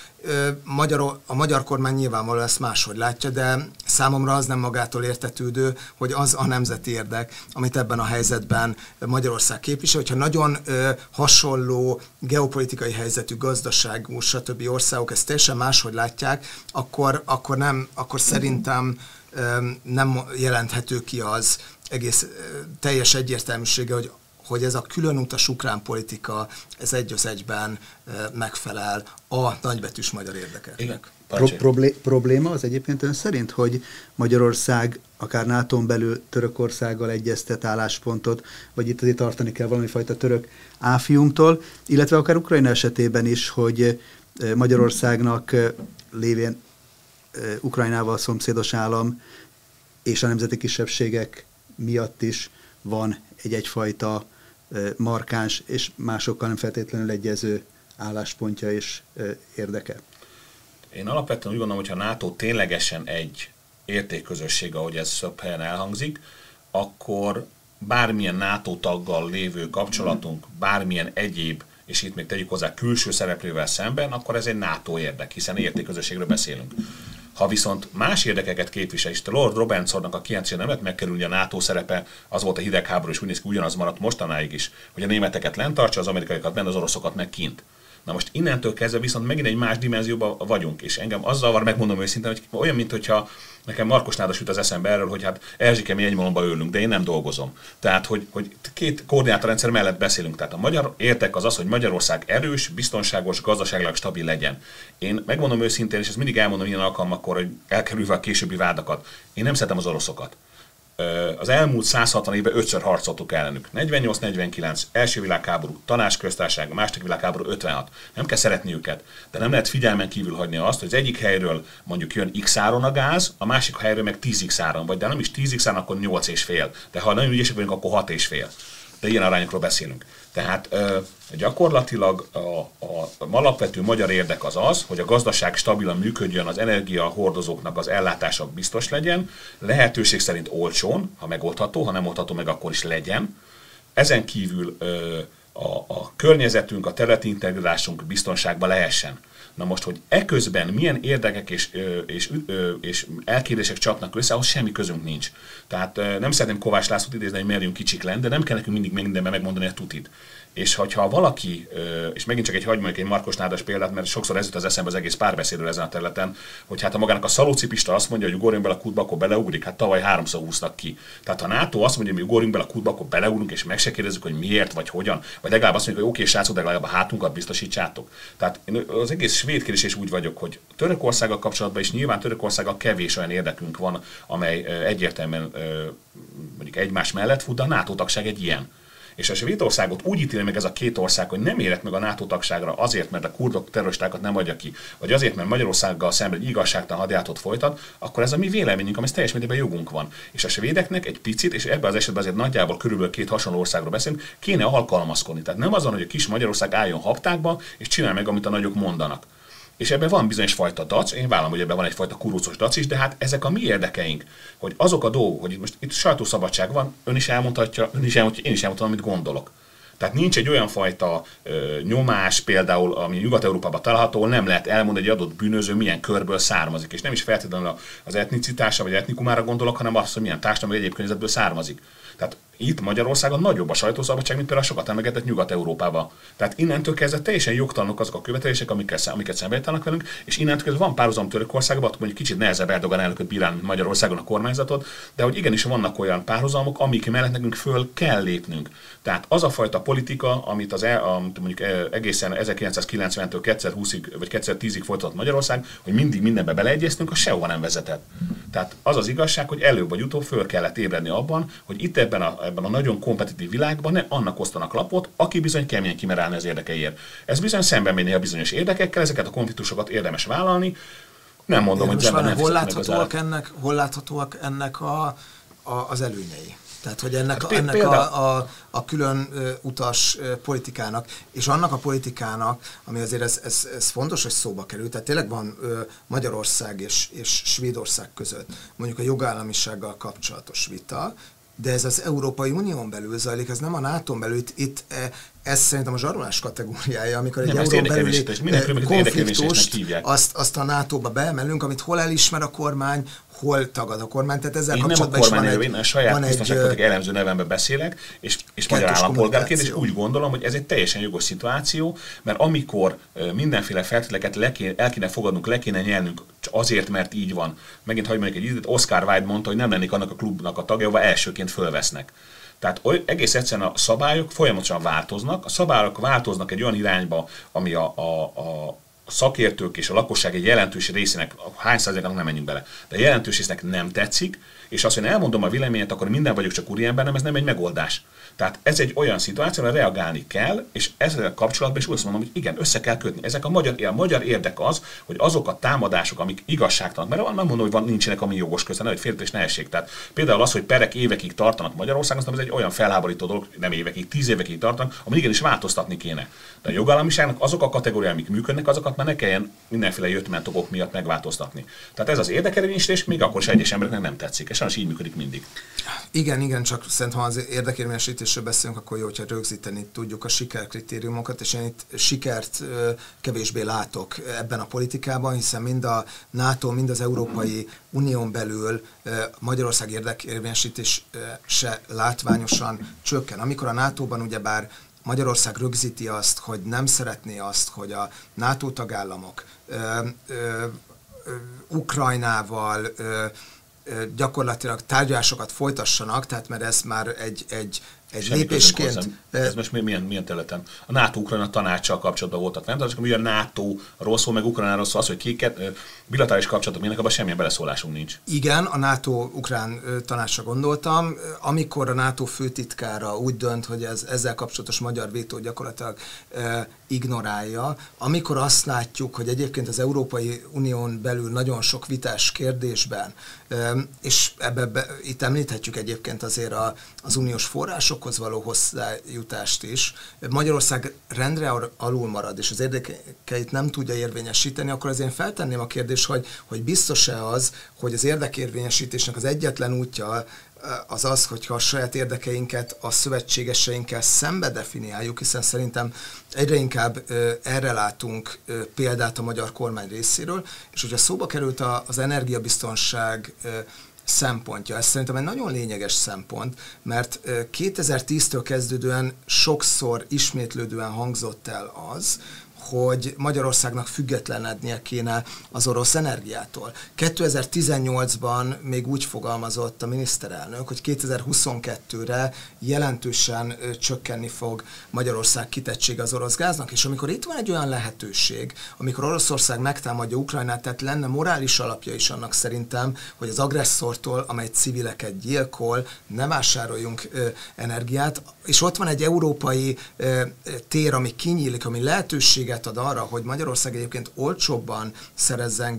magyar, a magyar kormány nyilvánvalóan ezt máshogy látja, de számomra az nem magától értetődő, hogy az a nemzeti érdek, amit ebben a helyzetben Magyarország képvisel, hogyha nagyon hasonló geopolitikai helyzetű, gazdaságú, stb. országok ezt teljesen máshogy látják, akkor, akkor, nem, akkor szerintem nem jelenthető ki az egész teljes egyértelműsége, hogy hogy ez a különutas ukrán politika, ez egy az egyben megfelel a nagybetűs magyar érdekeknek. Pro- problé- probléma az egyébként ön szerint, hogy Magyarország akár nato belül Törökországgal egyeztet álláspontot, vagy itt azért tartani kell valami fajta török áfiumtól, illetve akár Ukrajna esetében is, hogy Magyarországnak lévén Ukrajnával szomszédos állam és a nemzeti kisebbségek miatt is van egy egyfajta markáns és másokkal nem feltétlenül egyező álláspontja és érdeke. Én alapvetően úgy gondolom, hogy ha NATO ténylegesen egy értékközösség, ahogy ez több helyen elhangzik, akkor bármilyen NATO taggal lévő kapcsolatunk, bármilyen egyéb, és itt még tegyük hozzá külső szereplővel szemben, akkor ez egy NATO érdek, hiszen értékközösségről beszélünk. Ha viszont más érdekeket képvisel, és Lord Robinsonnak a 90 nem lehet megkerülni a NATO szerepe, az volt a hidegháború, és úgy néz ki, ugyanaz maradt mostanáig is, hogy a németeket lent tartsa, az amerikaiakat benne, az oroszokat meg kint. Na most innentől kezdve viszont megint egy más dimenzióban vagyunk, és engem azzal van megmondom őszintén, hogy olyan, mint hogyha nekem Markos Nádas jut az eszembe erről, hogy hát Erzsike, mi egy malomba ülünk, de én nem dolgozom. Tehát, hogy, hogy két koordinátorrendszer mellett beszélünk. Tehát a magyar értek az az, hogy Magyarország erős, biztonságos, gazdaságilag stabil legyen. Én megmondom őszintén, és ezt mindig elmondom ilyen alkalmakkor, hogy elkerülve a későbbi vádakat, én nem szeretem az oroszokat az elmúlt 160 évben ötször harcoltuk ellenük. 48-49, első világháború, tanácsköztársaság, második világháború 56. Nem kell szeretni őket, de nem lehet figyelmen kívül hagyni azt, hogy az egyik helyről mondjuk jön x áron a gáz, a másik helyről meg 10x áron, vagy de nem is 10x áron, akkor 8 és fél. De ha nagyon ügyesek vagyunk, akkor 6 és fél. De ilyen arányokról beszélünk. Tehát ö, gyakorlatilag a, a, a alapvető magyar érdek az az, hogy a gazdaság stabilan működjön, az energiahordozóknak az ellátása biztos legyen, lehetőség szerint olcsón, ha megoldható, ha nem oldható meg, akkor is legyen. Ezen kívül ö, a, a környezetünk, a területi integrálásunk biztonságban lehessen. Na most, hogy eközben milyen érdekek és, és, és elkérések csapnak össze, ahhoz semmi közünk nincs. Tehát nem szeretném Kovács Lászlót idézni, hogy merjünk kicsik lenni, de nem kell nekünk mindig mindenben megmondani a tutit. És hogyha valaki, és megint csak egy hagyjuk egy Markos Nádas példát, mert sokszor ez jut az eszembe az egész párbeszédről ezen a területen, hogy hát ha magának a szalócipista azt mondja, hogy ugorjunk bele a kútba, akkor beleugrik, hát tavaly háromszor húztak ki. Tehát ha NATO azt mondja, hogy mi ugorjunk bele a kútba, akkor beleugrunk, és meg se kérdezzük, hogy miért vagy hogyan, vagy legalább azt mondjuk, hogy oké, srácok, de legalább a hátunkat biztosítsátok. Tehát én az egész svéd kérdés is úgy vagyok, hogy Törökországgal kapcsolatban is nyilván Törökországgal kevés olyan érdekünk van, amely egyértelműen mondjuk egymás mellett fut, de a NATO tagság egy ilyen és a Svédországot úgy ítéli meg ez a két ország, hogy nem érett meg a NATO tagságra azért, mert a kurdok terroristákat nem adja ki, vagy azért, mert Magyarországgal szemben egy igazságtalan hadjáratot folytat, akkor ez a mi véleményünk, ami teljes mértékben jogunk van. És a svédeknek egy picit, és ebben az esetben azért nagyjából körülbelül két hasonló országról beszélünk, kéne alkalmazkodni. Tehát nem azon, hogy a kis Magyarország álljon haptákba, és csinál meg, amit a nagyok mondanak. És ebben van bizonyos fajta dac, én vállalom, hogy ebben van egyfajta kurucos dac is, de hát ezek a mi érdekeink, hogy azok a dolgok, hogy most itt sajtószabadság van, ön is elmondhatja, ön is elmondhatja, én is elmondhatom, amit gondolok. Tehát nincs egy olyan fajta ö, nyomás, például, ami Nyugat-Európában található, ahol nem lehet elmondani, egy adott bűnöző milyen körből származik. És nem is feltétlenül az etnicitása vagy etnikumára gondolok, hanem azt, hogy milyen társadalmi egyéb környezetből származik. Tehát itt Magyarországon nagyobb a sajtószabadság, mint például sokat emlegetett Nyugat-Európában. Tehát innentől kezdve teljesen jogtalanok azok a követelések, amiket, amiket szembeállítanak velünk, és innentől kezdve van párhuzam Törökországban, mondjuk kicsit nehezebb Erdogan elnököt bírálni, mint Magyarországon a kormányzatot, de hogy igenis vannak olyan párhuzamok, amik mellett nekünk föl kell lépnünk. Tehát az a fajta politika, amit az el, amit mondjuk e, egészen 1990-től 2020-ig vagy 2010-ig folytatott Magyarország, hogy mindig mindenbe beleegyeztünk, az sehova nem vezetett. Tehát az az igazság, hogy előbb vagy utóbb föl kellett ébredni abban, hogy itt ebben a, ebben a nagyon kompetitív világban ne annak osztanak lapot, aki bizony keményen kimer állni az érdekeiért. Ez bizony szemben menni a bizonyos érdekekkel, ezeket a konfliktusokat érdemes vállalni. Nem mondom, Én hogy nem hol láthatóak, ennek, hol láthatóak ennek a, a, az előnyei? Tehát, hogy ennek, hát, ennek a, a, a külön utas politikának, és annak a politikának, ami azért ez, ez, ez fontos, hogy szóba kerül, tehát tényleg van Magyarország és, és Svédország között mondjuk a jogállamisággal kapcsolatos vita, de ez az Európai Unión belül zajlik, ez nem a NATO-n belül, itt, itt ez szerintem a zsarolás kategóriája, amikor egy euró belüli konfliktust, azt, azt a NATO-ba beemelünk, amit hol elismer a kormány, hol tagad a kormány. Tehát ezzel én kapcsolatban nem a kormány van egy, a saját biztonságpolitikai elemző nevemben beszélek, és, és magyar állampolgárként, és úgy gondolom, hogy ez egy teljesen jogos szituáció, mert amikor mindenféle feltételeket kéne, el kéne fogadnunk, le kéne nyelnünk, azért, mert így van. Megint hagyj egy időt, Oscar Wilde mondta, hogy nem lennék annak a klubnak a tagja, ahol elsőként fölvesznek. Tehát egész egyszerűen a szabályok folyamatosan változnak, a szabályok változnak egy olyan irányba, ami a, a, a szakértők és a lakosság egy jelentős részének, hány százaléknak nem menjünk bele, de a jelentős résznek nem tetszik, és azt, hogy elmondom a véleményet, akkor minden vagyok csak úriember, nem, ez nem egy megoldás. Tehát ez egy olyan szituáció, amire reagálni kell, és ezzel kapcsolatban is úgy azt mondom, hogy igen, össze kell kötni. Ezek a magyar, a magyar érdek az, hogy azok a támadások, amik igazságtalan, mert nem mondom, hogy van, nincsenek, ami jogos közben, hogy féltés ne essék. Tehát például az, hogy perek évekig tartanak Magyarországon, az egy olyan felháborító dolog, nem évekig, tíz évekig tartanak, ami igenis változtatni kéne. De a jogállamiságnak azok a kategóriák, amik működnek, azokat már ne kelljen mindenféle jöttmentokok miatt megváltoztatni. Tehát ez az érdekelvényesítés még akkor is egyes embereknek nem tetszik, és sajnos így működik mindig. Igen, igen, csak szerintem ha az érdekérvényesítésről beszélünk, akkor jó, hogyha rögzíteni tudjuk a sikerkritériumokat, és én itt sikert kevésbé látok ebben a politikában, hiszen mind a NATO, mind az Európai Unión belül Magyarország érdekérvényesítése látványosan csökken. Amikor a NATO-ban ugyebár Magyarország rögzíti azt, hogy nem szeretné azt, hogy a NATO tagállamok ö, ö, ö, Ukrajnával ö, gyakorlatilag tárgyalásokat folytassanak, tehát mert ez már egy, egy egy Semmi lépésként. Ez most milyen, milyen területen? A NATO-Ukrajna tanácssal kapcsolatban voltak fenntartások, ami a NATO rosszul, meg Ukrajnáról szól, az, hogy kiket, bilaterális kapcsolatok milyenek, abban semmilyen beleszólásunk nincs. Igen, a NATO-Ukrán tanácsra gondoltam. Amikor a NATO főtitkára úgy dönt, hogy ez, ezzel kapcsolatos magyar vétó gyakorlatilag ignorálja, amikor azt látjuk, hogy egyébként az Európai Unión belül nagyon sok vitás kérdésben, és ebbe, be, itt említhetjük egyébként azért a, az uniós források piacokhoz való hozzájutást is, Magyarország rendre alul marad, és az érdekeit nem tudja érvényesíteni, akkor azért én feltenném a kérdést, hogy, hogy biztos-e az, hogy az érdekérvényesítésnek az egyetlen útja az az, hogyha a saját érdekeinket a szövetségeseinkkel szembe definiáljuk, hiszen szerintem egyre inkább erre látunk példát a magyar kormány részéről, és hogyha szóba került az energiabiztonság szempontja. Ez szerintem egy nagyon lényeges szempont, mert 2010-től kezdődően sokszor ismétlődően hangzott el az, hogy Magyarországnak függetlenednie kéne az orosz energiától. 2018-ban még úgy fogalmazott a miniszterelnök, hogy 2022-re jelentősen csökkenni fog Magyarország kitettsége az orosz gáznak, és amikor itt van egy olyan lehetőség, amikor Oroszország megtámadja Ukrajnát, tehát lenne morális alapja is annak szerintem, hogy az agresszortól, amely civileket gyilkol, ne vásároljunk ö, energiát, és ott van egy európai ö, tér, ami kinyílik, ami lehetőséget ad arra, hogy Magyarország egyébként olcsóbban szerezzen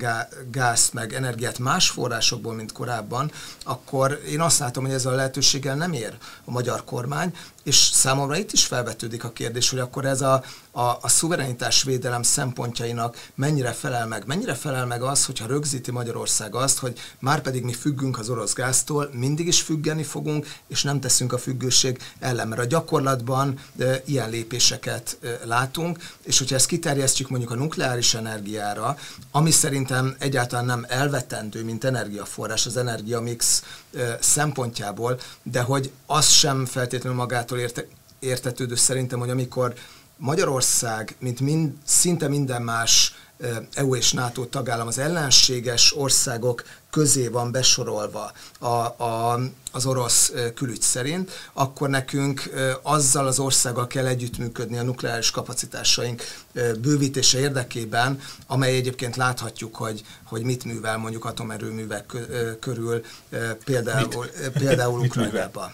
gázt meg energiát más forrásokból, mint korábban, akkor én azt látom, hogy ezzel a lehetőséggel nem ér a magyar kormány, és számomra itt is felvetődik a kérdés, hogy akkor ez a, a, a szuverenitás védelem szempontjainak mennyire felel meg. Mennyire felel meg az, hogyha rögzíti Magyarország azt, hogy már pedig mi függünk az orosz gáztól, mindig is függeni fogunk, és nem teszünk a függőség ellen, mert a gyakorlatban e, ilyen lépéseket e, látunk, és hogyha ezt kiterjesztjük mondjuk a nukleáris energiára, ami szerintem egyáltalán nem elvetendő, mint energiaforrás az energiamix e, szempontjából, de hogy az sem feltétlenül magától érte, értetődő szerintem, hogy amikor Magyarország, mint mind, szinte minden más EU és NATO tagállam az ellenséges országok közé van besorolva a, a, az orosz külügy szerint, akkor nekünk azzal az országgal kell együttműködni a nukleáris kapacitásaink bővítése érdekében, amely egyébként láthatjuk, hogy, hogy mit művel mondjuk atomerőművek körül, például, például Ukrajnában.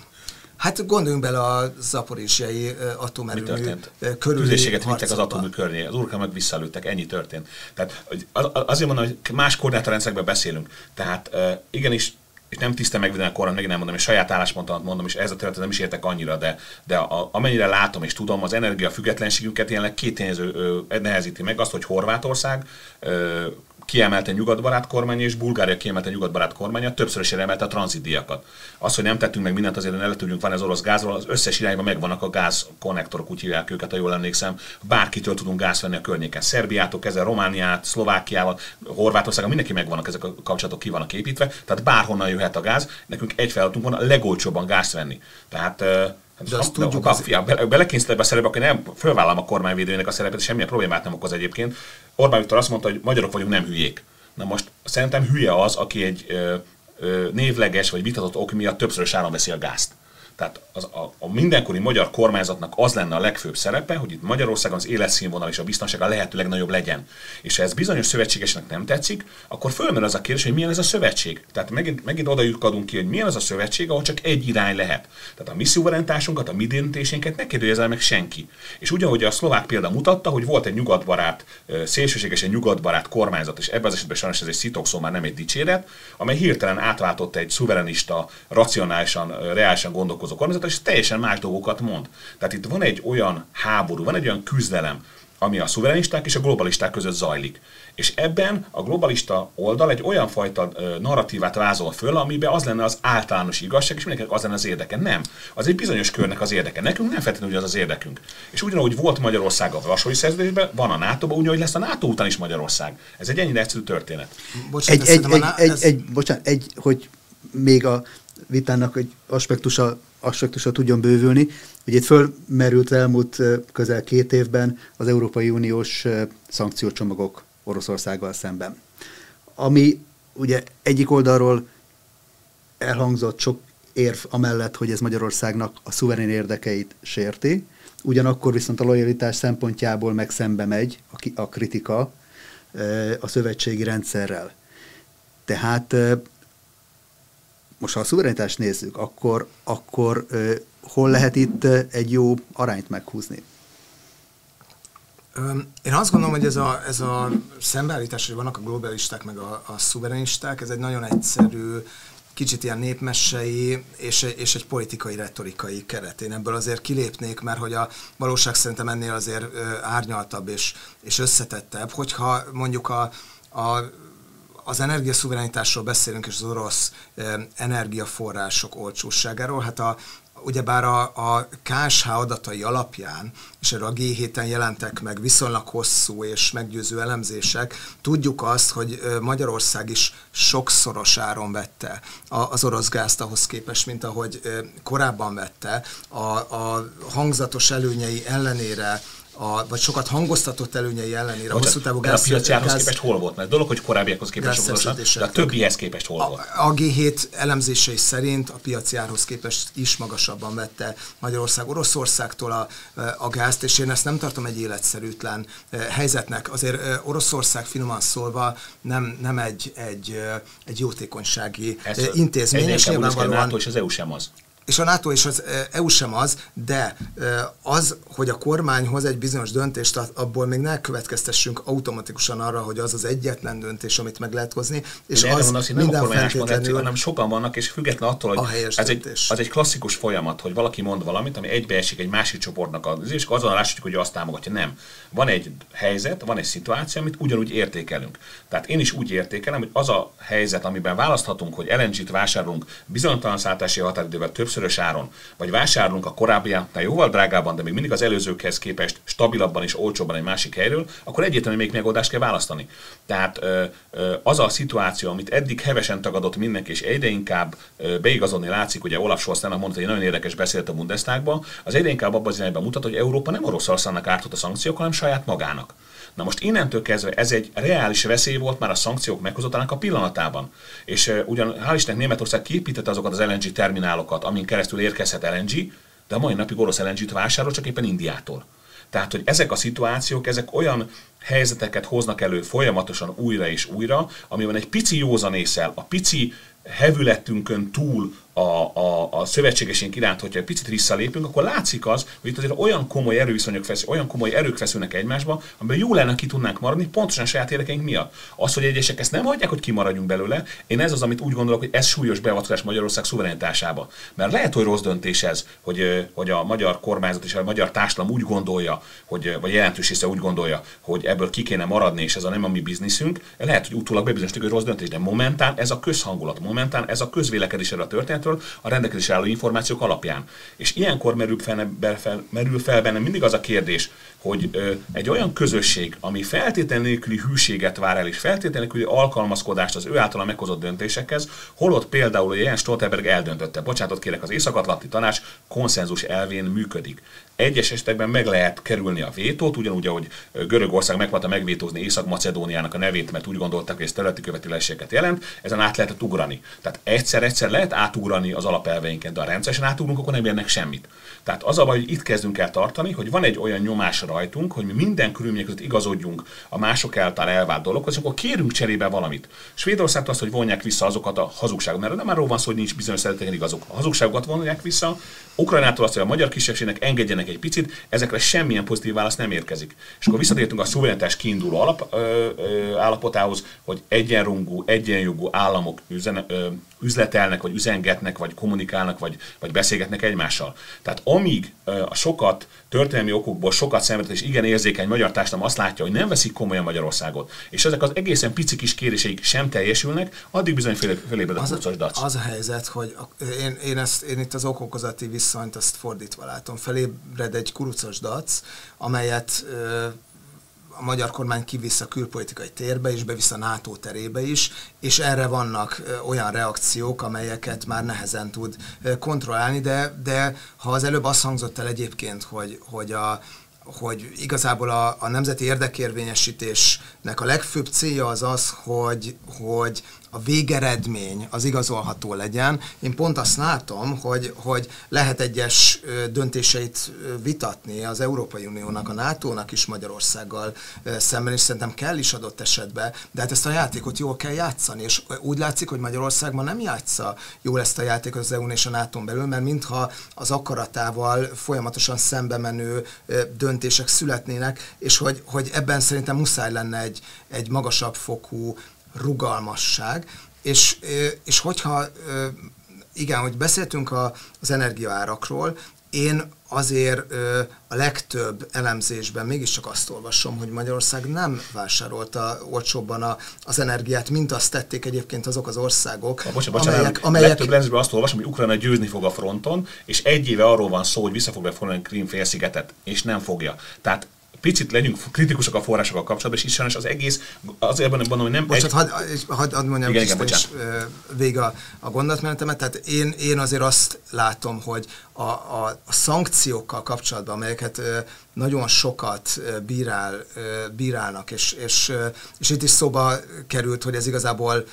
Hát gondoljunk bele a zaporizsiai atomerőmű körül. Tüzérséget vittek az atomerőmű környé, az meg visszalőttek, ennyi történt. Tehát azért mondom, hogy más koordinátorrendszerekben beszélünk. Tehát igenis és nem tiszte megvédeni a kormány, nem mondom, és saját álláspontomat mondom, és ez a területet nem is értek annyira, de, de a, amennyire látom és tudom, az energia függetlenségünket jelenleg két tényező nehezíti meg, azt, hogy Horvátország ö, kiemelte nyugatbarát kormány, és Bulgária kiemelte nyugatbarát kormánya, többször is emelte a tranzitdíjakat. Az, hogy nem tettünk meg mindent azért, hogy ne tudjunk van az orosz gázról, az összes irányban megvannak a gázkonnektorok, úgy hívják őket, ha jól emlékszem. Bárkitől tudunk gáz venni a környéken. Szerbiától kezdve Romániát, Szlovákiával, Horvátország, mindenki megvannak ezek a kapcsolatok, ki vannak építve, tehát bárhonnan jöhet a gáz, nekünk egy feladatunk van a legolcsóbban gázt venni. Tehát de azt ha, tudjuk, az... fia, be, belekényszerítve a szerepbe, akkor nem fölvállalom a kormányvédőjének a szerepet, és semmilyen problémát nem okoz egyébként. Orbán Viktor azt mondta, hogy magyarok vagyunk, nem hülyék. Na most szerintem hülye az, aki egy ö, ö, névleges vagy vitatott ok miatt többszörös áron veszi a gázt. Tehát az, a, a mindenkori magyar kormányzatnak az lenne a legfőbb szerepe, hogy itt Magyarországon az életszínvonal és a biztonság a lehető legnagyobb legyen. És ha ez bizonyos szövetségesnek nem tetszik, akkor fölmerül az a kérdés, hogy milyen ez a szövetség. Tehát megint, megint oda jutkodunk ki, hogy milyen az a szövetség, ahol csak egy irány lehet. Tehát a mi szuverenitásunkat, a mi döntésénket ne kérdőjezzel meg senki. És ugyanúgy a szlovák példa mutatta, hogy volt egy nyugatbarát, szélsőségesen nyugatbarát kormányzat, és ebben az esetben sajnos ez egy szitokszó, már nem egy dicséret, amely hirtelen átváltott egy szuverenista, racionálisan, reálisan gondolkozó foglalkozó kormányzat, és teljesen más dolgokat mond. Tehát itt van egy olyan háború, van egy olyan küzdelem, ami a szuverenisták és a globalisták között zajlik. És ebben a globalista oldal egy olyan fajta narratívát vázol föl, amiben az lenne az általános igazság, és mindenkinek az lenne az érdeke. Nem. Az egy bizonyos körnek az érdeke. Nekünk nem feltétlenül az az érdekünk. És ugyanúgy volt Magyarország a Varsói Szerződésben, van a NATO-ban, ugyanúgy lesz a NATO után is Magyarország. Ez egy ennyire egyszerű történet. Bocsánat, egy, egy, egy, egy, ez... egy, bocsánat, egy, hogy még a vitának egy aspektusa, aspektusa tudjon bővülni. Ugye itt fölmerült elmúlt közel két évben az Európai Uniós szankciócsomagok Oroszországgal szemben. Ami ugye egyik oldalról elhangzott sok érv amellett, hogy ez Magyarországnak a szuverén érdekeit sérti, ugyanakkor viszont a lojalitás szempontjából meg szembe megy a, kritika a szövetségi rendszerrel. Tehát most ha a szuverenitást nézzük, akkor, akkor hol lehet itt egy jó arányt meghúzni? Én azt gondolom, hogy ez a, ez a szembeállítás, hogy vannak a globalisták meg a, a szuverenisták, ez egy nagyon egyszerű, kicsit ilyen népmessei és, és egy politikai, retorikai keret. Én ebből azért kilépnék, mert hogy a valóság szerintem ennél azért árnyaltabb és, és összetettebb, hogyha mondjuk a, a az energiaszuverenitásról beszélünk, és az orosz energiaforrások olcsóságáról. Hát a, ugyebár a, a KSH adatai alapján, és erről a G7-en jelentek meg viszonylag hosszú és meggyőző elemzések, tudjuk azt, hogy Magyarország is sokszoros áron vette az orosz gázt ahhoz képest, mint ahogy korábban vette. A, a hangzatos előnyei ellenére a, vagy sokat hangoztatott előnyei ellenére Bocsánat, hosszú távú gáz, a piaci árhoz gáz, képest hol volt? Mert dolog, hogy korábbiakhoz képest sokkal de a többihez képest hol volt? a, a G7 elemzései szerint a piaci árhoz képest is magasabban vette Magyarország Oroszországtól a, a gázt, és én ezt nem tartom egy életszerűtlen helyzetnek. Azért Oroszország finoman szólva nem, nem egy, egy, egy jótékonysági Ez intézmény, egyre és inkább a nyilvánvalóan NATO és az EU sem az. És a NATO és az EU sem az, de eh, az, hogy a kormány hoz egy bizonyos döntést, abból még ne következtessünk automatikusan arra, hogy az az egyetlen döntés, amit meg lehet hozni, és az mondom, hogy minden feltétlenül hanem sokan vannak, és független attól, hogy ez egy, döntés. az egy klasszikus folyamat, hogy valaki mond valamit, ami egybeesik egy másik csoportnak az, és azon látjuk, hogy azt támogatja. Nem. Van egy helyzet, van egy szituáció, amit ugyanúgy értékelünk. Tehát én is úgy értékelem, hogy az a helyzet, amiben választhatunk, hogy LNG-t vásárolunk bizonytalan szállítási határidővel többszörös áron, vagy vásárolunk a korábbiaknál jóval drágában, de még mindig az előzőkhez képest stabilabban és olcsóbban egy másik helyről, akkor egyértelműen még megoldást kell választani. Tehát az a szituáció, amit eddig hevesen tagadott mindenki, és egyre inkább beigazodni látszik, ugye Olaf Scholztának mondta, hogy nagyon érdekes beszélt a Bundestagban, az egyre inkább abban az irányban mutat, hogy Európa nem Oroszországnak ártott a szankciók, hanem saját magának. Na most innentől kezdve ez egy reális veszély volt már a szankciók meghozatának a pillanatában. És ugyan hál' Istennek Németország képítette azokat az LNG terminálokat, amin keresztül érkezhet LNG, de a mai napig orosz LNG-t vásárol csak éppen Indiától. Tehát, hogy ezek a szituációk, ezek olyan helyzeteket hoznak elő folyamatosan újra és újra, amiben egy pici józanészel, a pici hevületünkön túl a, a, a szövetségesénk iránt, hogyha egy picit visszalépünk, akkor látszik az, hogy itt azért olyan komoly erőviszonyok feszül, olyan komoly erők feszülnek egymásba, amiben jó lenne ki tudnánk maradni, pontosan saját érdekeink miatt. Az, hogy egyesek ezt nem hagyják, hogy kimaradjunk belőle, én ez az, amit úgy gondolok, hogy ez súlyos beavatkozás Magyarország szuverenitásába. Mert lehet, hogy rossz döntés ez, hogy, hogy a magyar kormányzat és a magyar társadalom úgy gondolja, hogy, vagy jelentős része úgy gondolja, hogy ebből ki kéne maradni, és ez a nem a mi bizniszünk. Lehet, hogy utólag bebizonyosítjuk, hogy rossz döntés, de momentán ez a közhangulat, momentán ez a közvélekedés erről a történetről a rendelkezésre álló információk alapján. És ilyenkor merül fel, merül fel bennem mindig az a kérdés, hogy egy olyan közösség, ami feltétlen nélküli hűséget vár el, és feltétlen nélküli alkalmazkodást az ő általa meghozott döntésekhez, holott például, Jens Stoltenberg eldöntötte, bocsánatot kérek, az Észak-Atlanti Tanács konszenzus elvén működik. Egyes esetekben meg lehet kerülni a vétót, ugyanúgy, ahogy Görögország megpróbálta megvétózni Észak-Macedóniának a nevét, mert úgy gondolták, hogy ez területi követeléseket jelent, ezen át lehetett ugrani. Tehát egyszer-egyszer lehet átugrani az alapelveinket, de ha rendszeresen átugrunk, akkor nem érnek semmit. Tehát az a baj, hogy itt kezdünk el tartani, hogy van egy olyan nyomás rajtunk, hogy mi minden körülmények között igazodjunk a mások által elvált dologhoz, és akkor kérünk cserébe valamit. Svédországtól azt, hogy vonják vissza azokat a hazugságokat, mert nem arról van szó, hogy nincs bizonyos szeretetlen igazok. A hazugságokat vonják vissza, Ukrajnától azt, hogy a magyar kisebbségnek engedjenek egy picit, ezekre semmilyen pozitív válasz nem érkezik. És akkor visszatértünk a szuverenitás kiinduló alap, ö, ö, állapotához, hogy egyenrangú, egyenjogú államok üzene, ö, üzletelnek, vagy üzengetnek, vagy kommunikálnak, vagy, vagy beszélgetnek egymással. Tehát amíg ö, a sokat történelmi okokból sokat szenvedett, és igen érzékeny magyar társadalom azt látja, hogy nem veszik komolyan Magyarországot, és ezek az egészen pici kis kéréseik sem teljesülnek, addig bizony fél, félébred a az, kurcos dac. az a helyzet, hogy a, én, én, ezt, én itt az okokozati viszonyt azt fordítva látom. Felébred egy kurucos dac, amelyet ö, a magyar kormány kivisz a külpolitikai térbe és bevisz a NATO terébe is, és erre vannak olyan reakciók, amelyeket már nehezen tud kontrollálni, de, de ha az előbb azt hangzott el egyébként, hogy, hogy a, hogy igazából a, a nemzeti érdekérvényesítésnek a legfőbb célja az az, hogy, hogy a végeredmény az igazolható legyen. Én pont azt látom, hogy, hogy lehet egyes döntéseit vitatni az Európai Uniónak, a NATO-nak is Magyarországgal szemben, és szerintem kell is adott esetben, de hát ezt a játékot jól kell játszani, és úgy látszik, hogy Magyarországban nem játsza jól ezt a játékot az EU-n és a NATO-n belül, mert mintha az akaratával folyamatosan szembe menő döntések születnének, és hogy, hogy ebben szerintem muszáj lenne egy, egy magasabb fokú rugalmasság, és, és hogyha, igen, hogy beszéltünk a, az energiaárakról, én azért a legtöbb elemzésben mégiscsak azt olvasom, hogy Magyarország nem vásárolta olcsóbban a, az energiát, mint azt tették egyébként azok az országok, A, bocsánat, bocsánat, amelyek, amelyek... amelyek legtöbb lenzésben azt olvasom, hogy Ukrajna győzni fog a fronton, és egy éve arról van szó, hogy vissza fogja foglalni Krím félszigetet, és nem fogja. Tehát picit legyünk kritikusok a forrásokkal kapcsolatban, és is az egész, azért mondom, hogy nem... Bocsánat, hadd had, had mondjam igen, igen, vége a, a gondolatmenetemet. Tehát én, én azért azt látom, hogy a, a, a szankciókkal kapcsolatban, amelyeket nagyon sokat bírál, bírálnak, és, és, és itt is szóba került, hogy ez igazából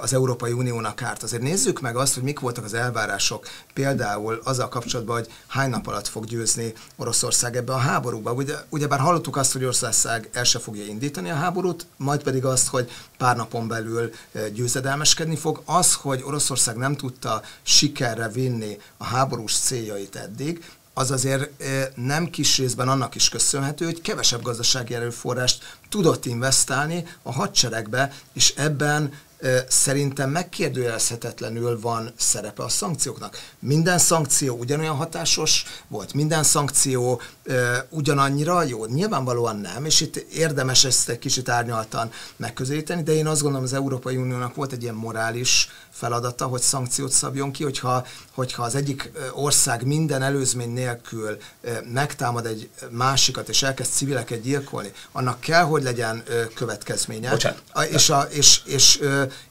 az Európai Uniónak árt. Azért nézzük meg azt, hogy mik voltak az elvárások, például azzal kapcsolatban, hogy hány nap alatt fog győzni Oroszország ebbe a háborúba. Ugye, ugyebár hallottuk azt, hogy Oroszország el se fogja indítani a háborút, majd pedig azt, hogy pár napon belül győzedelmeskedni fog. Az, hogy Oroszország nem tudta sikerre vinni a háborús céljait eddig, az azért nem kis részben annak is köszönhető, hogy kevesebb gazdasági erőforrást tudott investálni a hadseregbe, és ebben szerintem megkérdőjelezhetetlenül van szerepe a szankcióknak. Minden szankció ugyanolyan hatásos volt, minden szankció ugyanannyira jó, nyilvánvalóan nem, és itt érdemes ezt egy kicsit árnyaltan megközelíteni, de én azt gondolom, az Európai Uniónak volt egy ilyen morális feladata, hogy szankciót szabjon ki, hogyha, hogyha az egyik ország minden előzmény nélkül megtámad egy másikat, és elkezd civileket gyilkolni, annak kell, hogy legyen következménye. Bocsánat. És, a, és, és,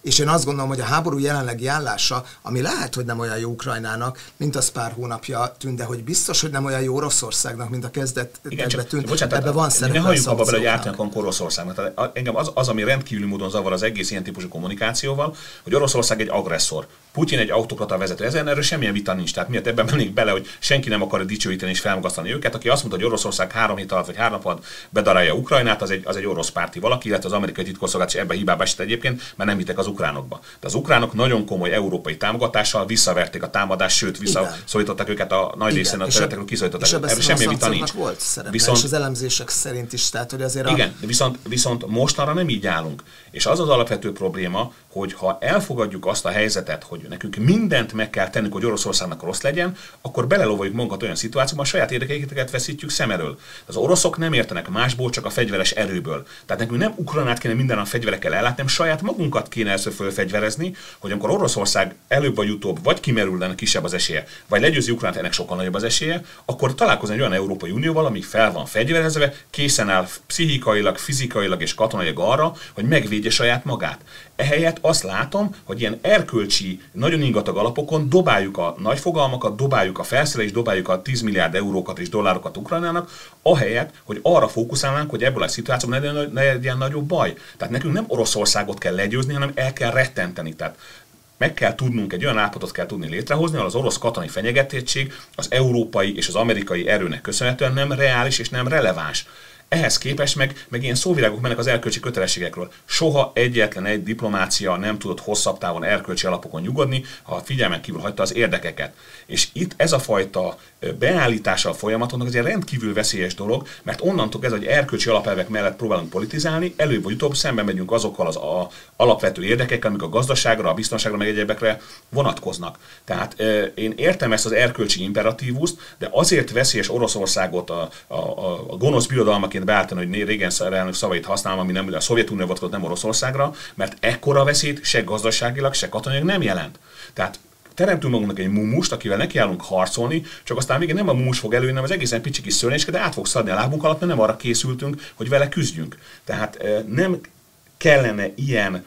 és én azt gondolom, hogy a háború jelenlegi állása, ami lehet, hogy nem olyan jó Ukrajnának, mint az pár hónapja tűnt, de hogy biztos, hogy nem olyan jó Oroszországnak, mint a kezdetben tűnt, bocsánat, ebben van szerepe. Ne halljuk abba bele, hogy átjönk Oroszországnak. Tehát engem az, az, ami rendkívül módon zavar az egész ilyen típusú kommunikációval, hogy Oroszország egy agresszor. Putyin egy autokrata vezető. Ezen erről semmilyen vita nincs. Tehát miért ebben mennék bele, hogy senki nem akar dicsőíteni és felmagasztani őket. Aki azt mondta, hogy Oroszország három hét alatt vagy három alatt bedarálja Ukrajnát, az egy, az egy orosz párti valaki, illetve az amerikai titkosszolgálat is ebbe hibába esett egyébként, mert nem hittek az ukránokba. De az ukránok nagyon komoly európai támogatással visszaverték a támadást, sőt visszaszorították őket a nagy részén a területekről, kiszorították. Erről semmi vita nincs. Volt szerepe, viszont, és az elemzések szerint is, tehát hogy azért a... Igen, viszont, viszont mostanra nem így állunk. És az az alapvető probléma, hogy ha elfogadjuk azt a helyzetet, hogy nekünk mindent meg kell tennünk, hogy Oroszországnak rossz legyen, akkor belelovaljuk magunkat olyan szituációban, a saját érdekeiket veszítjük szem elől. Az oroszok nem értenek másból, csak a fegyveres erőből. Tehát nekünk nem Ukrajnát kéne minden a fegyverekkel ellátni, hanem saját magunkat kéne először fölfegyverezni, hogy amikor Oroszország előbb vagy utóbb vagy kimerül, kisebb az esélye, vagy legyőzi Ukrajnát, ennek sokkal nagyobb az esélye, akkor találkozni egy olyan Európai Unióval, ami fel van fegyverezve, készen áll pszichikailag, fizikailag és katonailag arra, hogy megvédje saját magát. Ehelyett azt látom, hogy ilyen erkölcsi, nagyon ingatag alapokon dobáljuk a nagy fogalmakat, dobáljuk a felszerelést, dobáljuk a 10 milliárd eurókat és dollárokat Ukrajnának, ahelyett, hogy arra fókuszálnánk, hogy ebből a szituációban ne, ne legyen nagyobb baj. Tehát nekünk nem Oroszországot kell legyőzni, hanem el kell rettenteni. Tehát meg kell tudnunk, egy olyan állapotot kell tudni létrehozni, ahol az orosz katonai fenyegetettség az európai és az amerikai erőnek köszönhetően nem reális és nem releváns. Ehhez képest meg, meg ilyen szóvirágok mennek az erkölcsi kötelességekről. Soha egyetlen egy diplomácia nem tudott hosszabb távon erkölcsi alapokon nyugodni, ha figyelmen kívül hagyta az érdekeket. És itt ez a fajta beállítása a folyamatoknak az egy rendkívül veszélyes dolog, mert onnantól ez, hogy erkölcsi alapelvek mellett próbálunk politizálni, előbb vagy utóbb szembe megyünk azokkal az a, alapvető érdekekkel, amik a gazdaságra, a biztonságra, meg egyebekre vonatkoznak. Tehát én értem ezt az erkölcsi imperatívust, de azért veszélyes Oroszországot a, a, a, a gonosz birodalmaként beállítani, hogy régen elnök szavait használom, ami nem a Szovjetunió vonatkozott, nem Oroszországra, mert ekkora veszélyt se gazdaságilag, se katonailag nem jelent. Tehát teremtünk magunknak egy mumust, akivel nekiállunk harcolni, csak aztán még nem a mumus fog előjönni, hanem az egészen pici kis szörnyecske, de át fog szadni a lábunk alatt, mert nem arra készültünk, hogy vele küzdjünk. Tehát nem kellene ilyen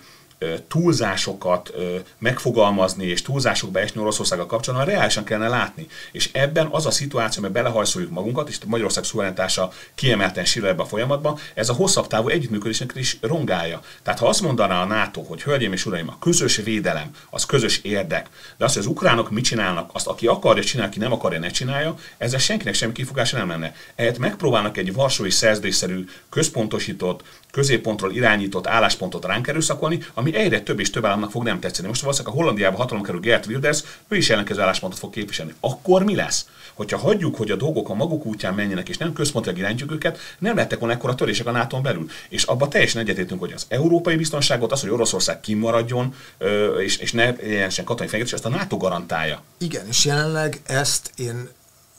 túlzásokat megfogalmazni és túlzásokba esni Oroszországgal kapcsolatban, reálisan kellene látni. És ebben az a szituáció, mert belehajszoljuk magunkat, és Magyarország szuverenitása kiemelten sírva ebbe a folyamatban, ez a hosszabb távú együttműködésnek is rongálja. Tehát ha azt mondaná a NATO, hogy hölgyeim és uraim, a közös védelem, az közös érdek, de azt, hogy az ukránok mit csinálnak, azt aki akarja csinálni, aki nem akarja, ne csinálja, ezzel senkinek semmi kifogása nem lenne. Ehhez megpróbálnak egy varsói szerződésszerű, központosított, középpontról irányított álláspontot ránk erőszakolni, ami egyre több és több államnak fog nem tetszeni. Most valószínűleg a Hollandiában hatalom kerül Gert Wilders, ő is ellenkező álláspontot fog képviselni. Akkor mi lesz? Hogyha hagyjuk, hogy a dolgok a maguk útján menjenek, és nem központilag irányítjuk őket, nem lettek volna ekkora törések a nato belül. És abban teljesen egyetértünk, hogy az európai biztonságot, az, hogy Oroszország kimaradjon, és, és ne jelensen katonai fenyegetés, ezt a NATO garantálja. Igen, és jelenleg ezt én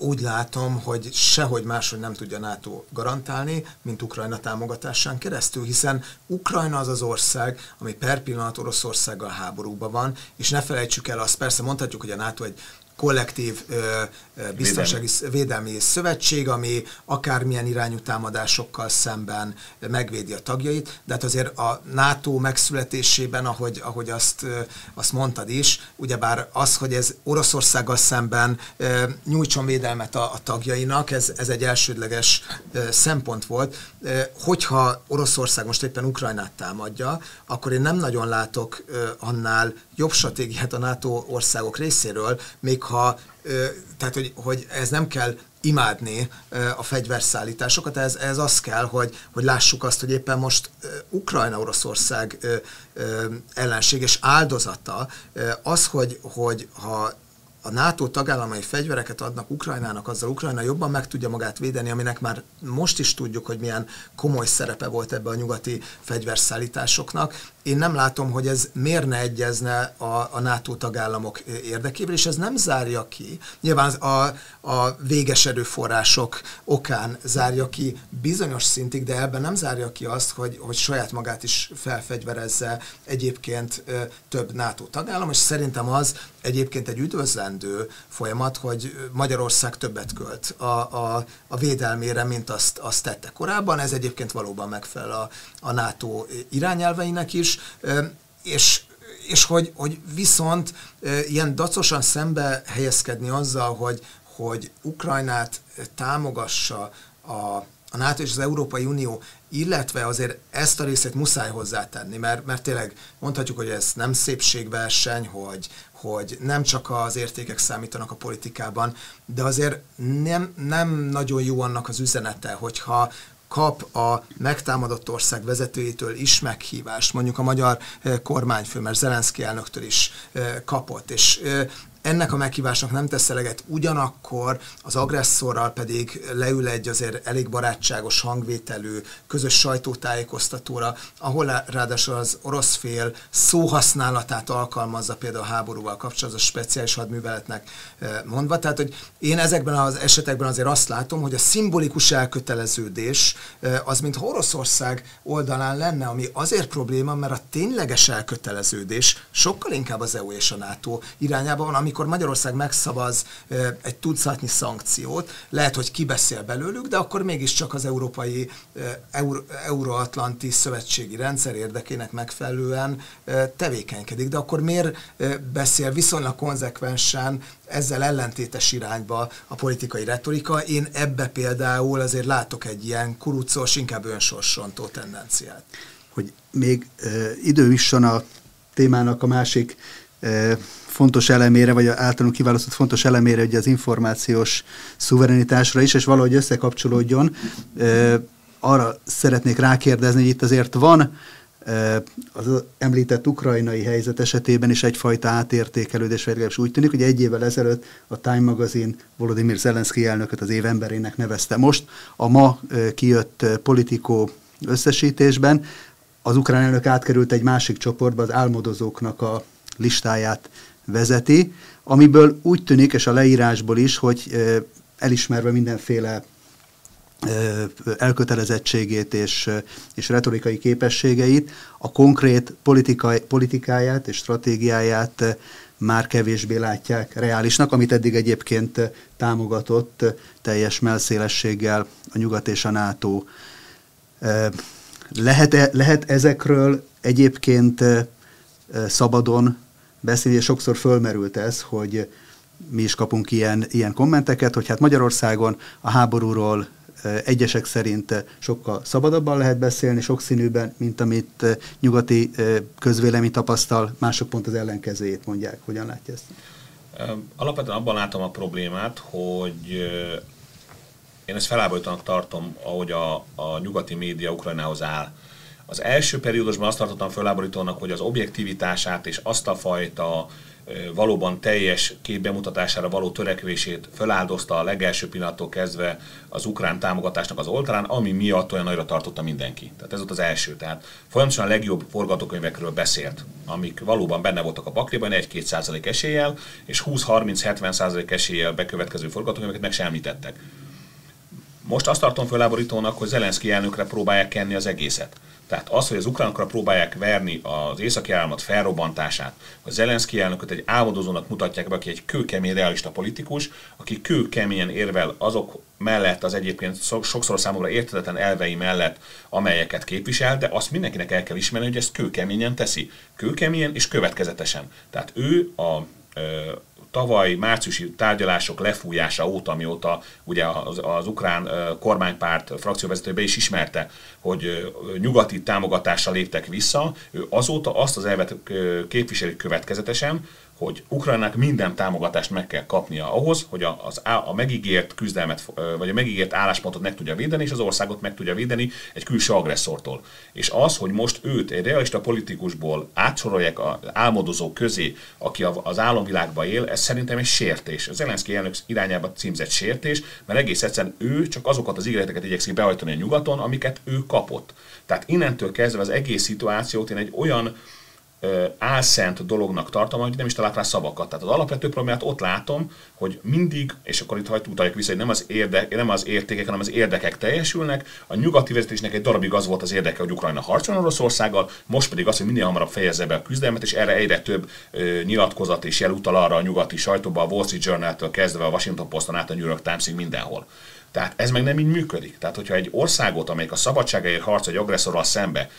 úgy látom, hogy sehogy máshogy nem tudja NATO garantálni, mint Ukrajna támogatásán keresztül, hiszen Ukrajna az az ország, ami per pillanat Oroszországgal háborúban van, és ne felejtsük el azt, persze mondhatjuk, hogy a NATO egy kollektív biztonsági védelmi. védelmi szövetség, ami akármilyen irányú támadásokkal szemben megvédi a tagjait, de hát azért a NATO megszületésében, ahogy, ahogy azt, azt mondtad is, ugyebár az, hogy ez Oroszországgal szemben nyújtson védelmet a, a tagjainak, ez, ez egy elsődleges szempont volt. Hogyha Oroszország most éppen Ukrajnát támadja, akkor én nem nagyon látok annál jobb stratégiát a NATO országok részéről, még ha, tehát hogy, hogy ez nem kell imádni a fegyverszállításokat, ez, ez az kell, hogy, hogy lássuk azt, hogy éppen most Ukrajna-Oroszország ellenség és áldozata az, hogy, hogy ha a NATO tagállamai fegyvereket adnak Ukrajnának, azzal Ukrajna jobban meg tudja magát védeni, aminek már most is tudjuk, hogy milyen komoly szerepe volt ebbe a nyugati fegyverszállításoknak. Én nem látom, hogy ez miért ne egyezne a, a NATO tagállamok érdekében, és ez nem zárja ki. Nyilván a, a véges erőforrások okán zárja ki bizonyos szintig, de ebben nem zárja ki azt, hogy, hogy saját magát is felfegyverezze egyébként több NATO tagállam, és szerintem az egyébként egy üdvözlendő folyamat, hogy Magyarország többet költ a, a, a védelmére, mint azt, azt tette korábban. Ez egyébként valóban megfelel a, a NATO irányelveinek is, és és hogy, hogy viszont ilyen dacosan szembe helyezkedni azzal, hogy, hogy Ukrajnát támogassa a, a NATO és az Európai Unió, illetve azért ezt a részét muszáj hozzátenni, mert, mert tényleg mondhatjuk, hogy ez nem szépségverseny, hogy, hogy nem csak az értékek számítanak a politikában, de azért nem, nem nagyon jó annak az üzenete, hogyha kap a megtámadott ország vezetőjétől is meghívást, mondjuk a magyar eh, kormányfő, mert Zelenszky elnöktől is eh, kapott, és eh, ennek a meghívásnak nem tesz eleget, ugyanakkor az agresszorral pedig leül egy azért elég barátságos hangvételű, közös sajtótájékoztatóra, ahol ráadásul az orosz fél szóhasználatát alkalmazza például a háborúval kapcsolatban, a speciális hadműveletnek eh, mondva. Tehát, hogy én ezekben az esetekben azért azt látom, hogy a szimbolikus elköteleződés eh, az, mint Oroszország oldalán lenne, ami azért probléma, mert a tényleges elköteleződés sokkal inkább az EU és a NATO irányában van, ami amikor Magyarország megszavaz egy tucatnyi szankciót, lehet, hogy kibeszél belőlük, de akkor mégiscsak az európai Euró, euróatlanti szövetségi rendszer érdekének megfelelően tevékenykedik. De akkor miért beszél viszonylag konzekvensen ezzel ellentétes irányba a politikai retorika? Én ebbe például azért látok egy ilyen kurucos, inkább önsorsontó tendenciát. Hogy még idő a témának a másik fontos elemére, vagy általunk kiválasztott fontos elemére, ugye az információs szuverenitásra is, és valahogy összekapcsolódjon. Arra szeretnék rákérdezni, hogy itt azért van az említett ukrajnai helyzet esetében is egyfajta átértékelődés, vagy legalábbis úgy tűnik, hogy egy évvel ezelőtt a Time magazin Volodymyr Zelenszky elnököt az év emberének nevezte. Most a ma kijött politikó összesítésben az ukrán elnök átkerült egy másik csoportba, az álmodozóknak a listáját vezeti, amiből úgy tűnik, és a leírásból is, hogy elismerve mindenféle elkötelezettségét és, és retorikai képességeit, a konkrét politikai, politikáját és stratégiáját már kevésbé látják reálisnak, amit eddig egyébként támogatott teljes melszélességgel a Nyugat és a NATO. Lehet, lehet ezekről egyébként szabadon beszélni, és sokszor fölmerült ez, hogy mi is kapunk ilyen, ilyen kommenteket, hogy hát Magyarországon a háborúról egyesek szerint sokkal szabadabban lehet beszélni, sokszínűben, mint amit nyugati közvélemény tapasztal, mások pont az ellenkezőjét mondják. Hogyan látja ezt? Alapvetően abban látom a problémát, hogy én ezt felállítanak tartom, ahogy a, a nyugati média Ukrajnához áll. Az első periódusban azt tartottam föláborítónak, hogy az objektivitását és azt a fajta valóban teljes képbemutatására való törekvését feláldozta a legelső pillanattól kezdve az ukrán támogatásnak az oltalán, ami miatt olyan nagyra tartotta mindenki. Tehát ez volt az első. Tehát folyamatosan a legjobb forgatókönyvekről beszélt, amik valóban benne voltak a pakliban, 1-2 százalék eséllyel, és 20-30-70 százalék eséllyel bekövetkező forgatókönyveket meg sem említettek Most azt tartom föláborítónak, hogy Zelenszky elnökre próbálják kenni az egészet. Tehát az, hogy az ukránokra próbálják verni az északi államot felrobbantását, hogy Zelenszky elnököt egy álmodozónak mutatják be, aki egy kőkemény realista politikus, aki kőkeményen érvel azok mellett, az egyébként sokszor számomra értetetlen elvei mellett, amelyeket képvisel, de azt mindenkinek el kell ismerni, hogy ezt kőkeményen teszi. Kőkeményen és következetesen. Tehát ő a tavaly márciusi tárgyalások lefújása óta, mióta ugye az, az ukrán kormánypárt frakcióvezető be is ismerte, hogy nyugati támogatással léptek vissza, ő azóta azt az elvet képviseli következetesen, hogy Ukrajnának minden támogatást meg kell kapnia ahhoz, hogy a, az, a megígért küzdelmet, vagy a megígért álláspontot meg tudja védeni, és az országot meg tudja védeni egy külső agresszortól. És az, hogy most őt egy realista politikusból átsorolják az álmodozó közé, aki az álomvilágban él, ez szerintem egy sértés. Az Zelenszky elnök irányába címzett sértés, mert egész egyszerűen ő csak azokat az ígéreteket igyekszik behajtani a nyugaton, amiket ő kapott. Tehát innentől kezdve az egész szituációt én egy olyan álszent dolognak tartom, hogy nem is találok rá szavakat. Tehát az alapvető problémát ott látom, hogy mindig, és akkor itt hagyd utaljak vissza, hogy nem az, érde, nem az értékek, hanem az érdekek teljesülnek. A nyugati vezetésnek egy darabig az volt az érdeke, hogy Ukrajna harcol Oroszországgal, most pedig az, hogy minél hamarabb fejezze be a küzdelmet, és erre egyre több ö, nyilatkozat és jelutal arra a nyugati sajtóban, a Wall Street Journal-től kezdve a Washington Poston át a New York Times-ig mindenhol. Tehát ez meg nem így működik. Tehát, hogyha egy országot, amelyik a szabadságáért harc egy agresszorral szembe,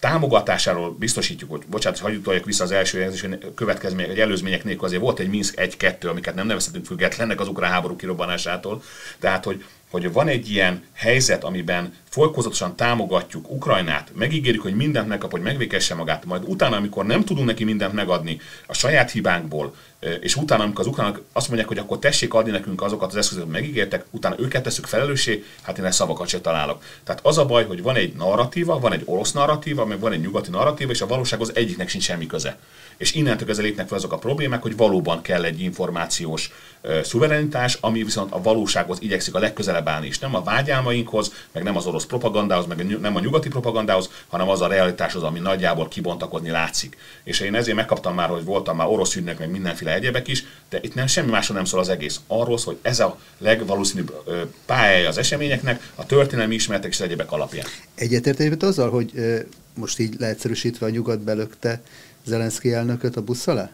támogatásáról biztosítjuk, hogy bocsánat, hagyjuk vissza az első következmények, egy előzmények nélkül azért volt egy Minsk 1-2, amiket nem nevezhetünk függetlennek az ukrán háború kirobbanásától. Tehát, hogy hogy van egy ilyen helyzet, amiben folykozatosan támogatjuk Ukrajnát, megígérjük, hogy mindent megkap, hogy megvékesse magát, majd utána, amikor nem tudunk neki mindent megadni a saját hibánkból, és utána, amikor az ukránok azt mondják, hogy akkor tessék adni nekünk azokat az eszközöket, megígértek, utána őket teszük felelőssé, hát én ezt szavakat se találok. Tehát az a baj, hogy van egy narratíva, van egy orosz narratíva, meg van egy nyugati narratíva, és a valósághoz egyiknek sincs semmi köze. És innentől kezdve lépnek fel azok a problémák, hogy valóban kell egy információs uh, szuverenitás, ami viszont a valósághoz igyekszik a legközelebb állni, és nem a vágyálmainkhoz, meg nem az orosz propagandához, meg nem a nyugati propagandához, hanem az a realitáshoz, ami nagyjából kibontakozni látszik. És én ezért megkaptam már, hogy voltam már orosz ügynök, meg mindenféle egyebek is, de itt nem semmi másról nem szól az egész. Arról szól, hogy ez a legvalószínűbb pályája az eseményeknek, a történelmi ismeretek és egyebek alapján. Egyetértésben azzal, hogy most így leegyszerűsítve a nyugat belökte Zelenszky elnököt a busz alá?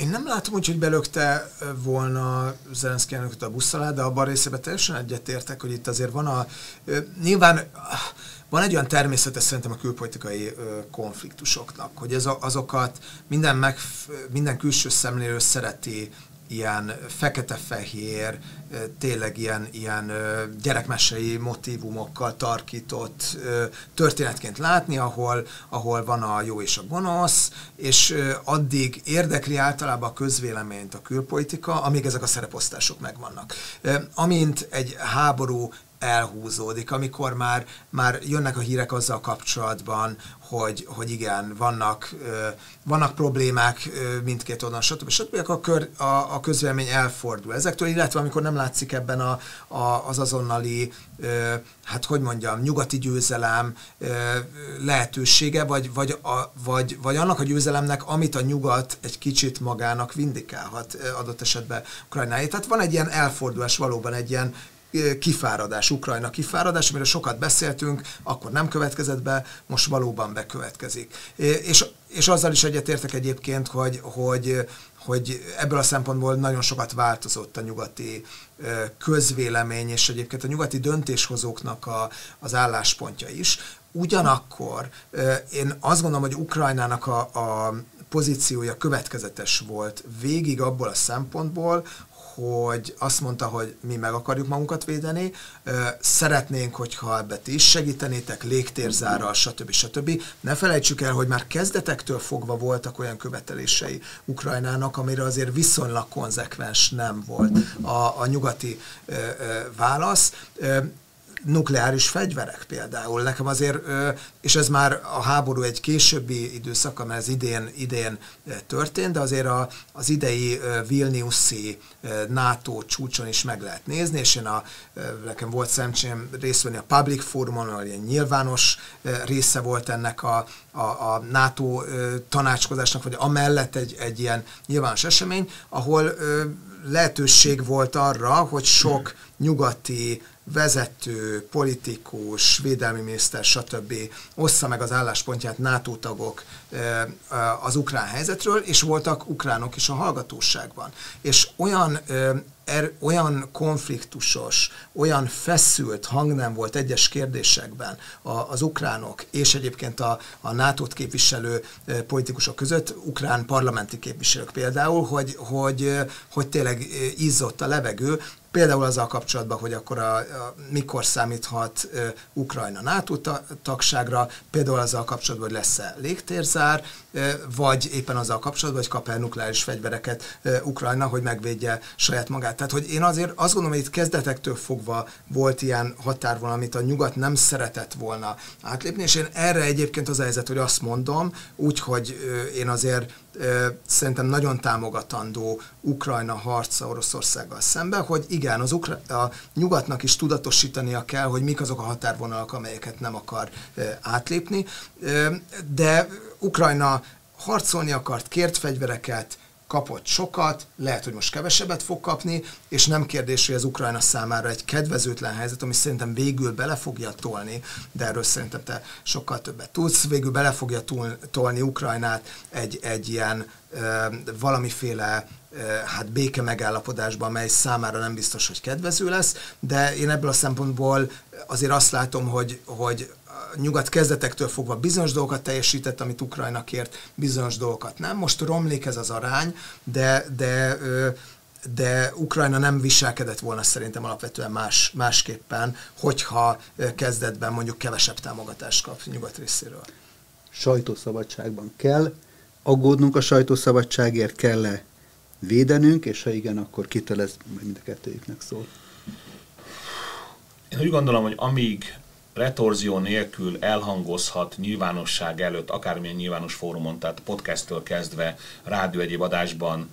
Én nem látom úgy, hogy belökte volna Zelenszky elnököt a busz alá, de abban részében teljesen egyetértek, hogy itt azért van a... Nyilván van egy olyan természete szerintem a külpolitikai konfliktusoknak, hogy ez a, azokat minden, meg, minden külső szemlélő szereti ilyen fekete-fehér, tényleg ilyen, ilyen gyerekmesei motivumokkal tarkított történetként látni, ahol, ahol van a jó és a gonosz, és addig érdekli általában a közvéleményt a külpolitika, amíg ezek a szereposztások megvannak. Amint egy háború elhúzódik, amikor már, már jönnek a hírek azzal kapcsolatban, hogy, hogy igen, vannak, vannak problémák mindkét oldalon, stb. stb. Akkor a, kör, a, a közvélemény elfordul ezektől, illetve amikor nem látszik ebben a, a, az azonnali, hát hogy mondjam, nyugati győzelem lehetősége, vagy, vagy, a, vagy, vagy annak a győzelemnek, amit a nyugat egy kicsit magának vindikálhat adott esetben Ukrajnáért. Tehát van egy ilyen elfordulás, valóban egy ilyen kifáradás, Ukrajna kifáradás, amiről sokat beszéltünk, akkor nem következett be, most valóban bekövetkezik. És, és azzal is egyetértek egyébként, hogy, hogy, hogy ebből a szempontból nagyon sokat változott a nyugati közvélemény, és egyébként a nyugati döntéshozóknak a, az álláspontja is. Ugyanakkor én azt gondolom, hogy Ukrajnának a, a pozíciója következetes volt végig abból a szempontból, hogy azt mondta, hogy mi meg akarjuk magunkat védeni, szeretnénk, hogyha ebbe ti is segítenétek, légtérzárral, stb. stb. Ne felejtsük el, hogy már kezdetektől fogva voltak olyan követelései Ukrajnának, amire azért viszonylag konzekvens nem volt a, a nyugati válasz nukleáris fegyverek például. Nekem azért, és ez már a háború egy későbbi időszaka, mert ez idén, idén történt, de azért a, az idei Vilniuszi NATO csúcson is meg lehet nézni, és én a, nekem volt szemcsém részt venni a Public Forumon, ahol ilyen nyilvános része volt ennek a, a, a NATO tanácskozásnak, vagy amellett egy, egy ilyen nyilvános esemény, ahol lehetőség volt arra, hogy sok nyugati vezető, politikus, védelmi miniszter, stb. ossza meg az álláspontját NATO tagok az ukrán helyzetről, és voltak ukránok is a hallgatóságban. És olyan er, olyan konfliktusos, olyan feszült hang nem volt egyes kérdésekben a, az ukránok és egyébként a, a NATO-t képviselő politikusok között, ukrán parlamenti képviselők például, hogy, hogy, hogy tényleg izzott a levegő, Például azzal kapcsolatban, hogy akkor a, a, mikor számíthat uh, Ukrajna NATO tagságra, például azzal kapcsolatban, hogy lesz-e légtérzár, uh, vagy éppen azzal kapcsolatban, hogy kap-e nukleáris fegyvereket uh, Ukrajna, hogy megvédje saját magát. Tehát, hogy én azért azt gondolom, hogy itt kezdetektől fogva volt ilyen határvonal, amit a nyugat nem szeretett volna átlépni, és én erre egyébként az a helyzet, hogy azt mondom, úgyhogy én azért szerintem nagyon támogatandó Ukrajna harca Oroszországgal szemben, hogy igen, az Ukra- a nyugatnak is tudatosítania kell, hogy mik azok a határvonalak, amelyeket nem akar átlépni, de Ukrajna harcolni akart, kért fegyvereket, kapott sokat, lehet, hogy most kevesebbet fog kapni, és nem kérdés, hogy az Ukrajna számára egy kedvezőtlen helyzet, ami szerintem végül bele fogja tolni, de erről szerintem te sokkal többet tudsz, végül bele fogja tolni Ukrajnát egy, egy ilyen e, valamiféle hát béke megállapodásban, amely számára nem biztos, hogy kedvező lesz, de én ebből a szempontból azért azt látom, hogy, hogy nyugat kezdetektől fogva bizonyos dolgokat teljesített, amit Ukrajna kért, bizonyos dolgokat nem. Most romlik ez az arány, de, de de Ukrajna nem viselkedett volna szerintem alapvetően más, másképpen, hogyha kezdetben mondjuk kevesebb támogatást kap nyugat részéről. Sajtószabadságban kell aggódnunk a sajtószabadságért, kell-e védenünk, és ha igen, akkor kitől ez mind a kettőjüknek szól? Én úgy gondolom, hogy amíg retorzió nélkül elhangozhat nyilvánosság előtt, akármilyen nyilvános fórumon, tehát podcasttől kezdve, rádió egyéb adásban,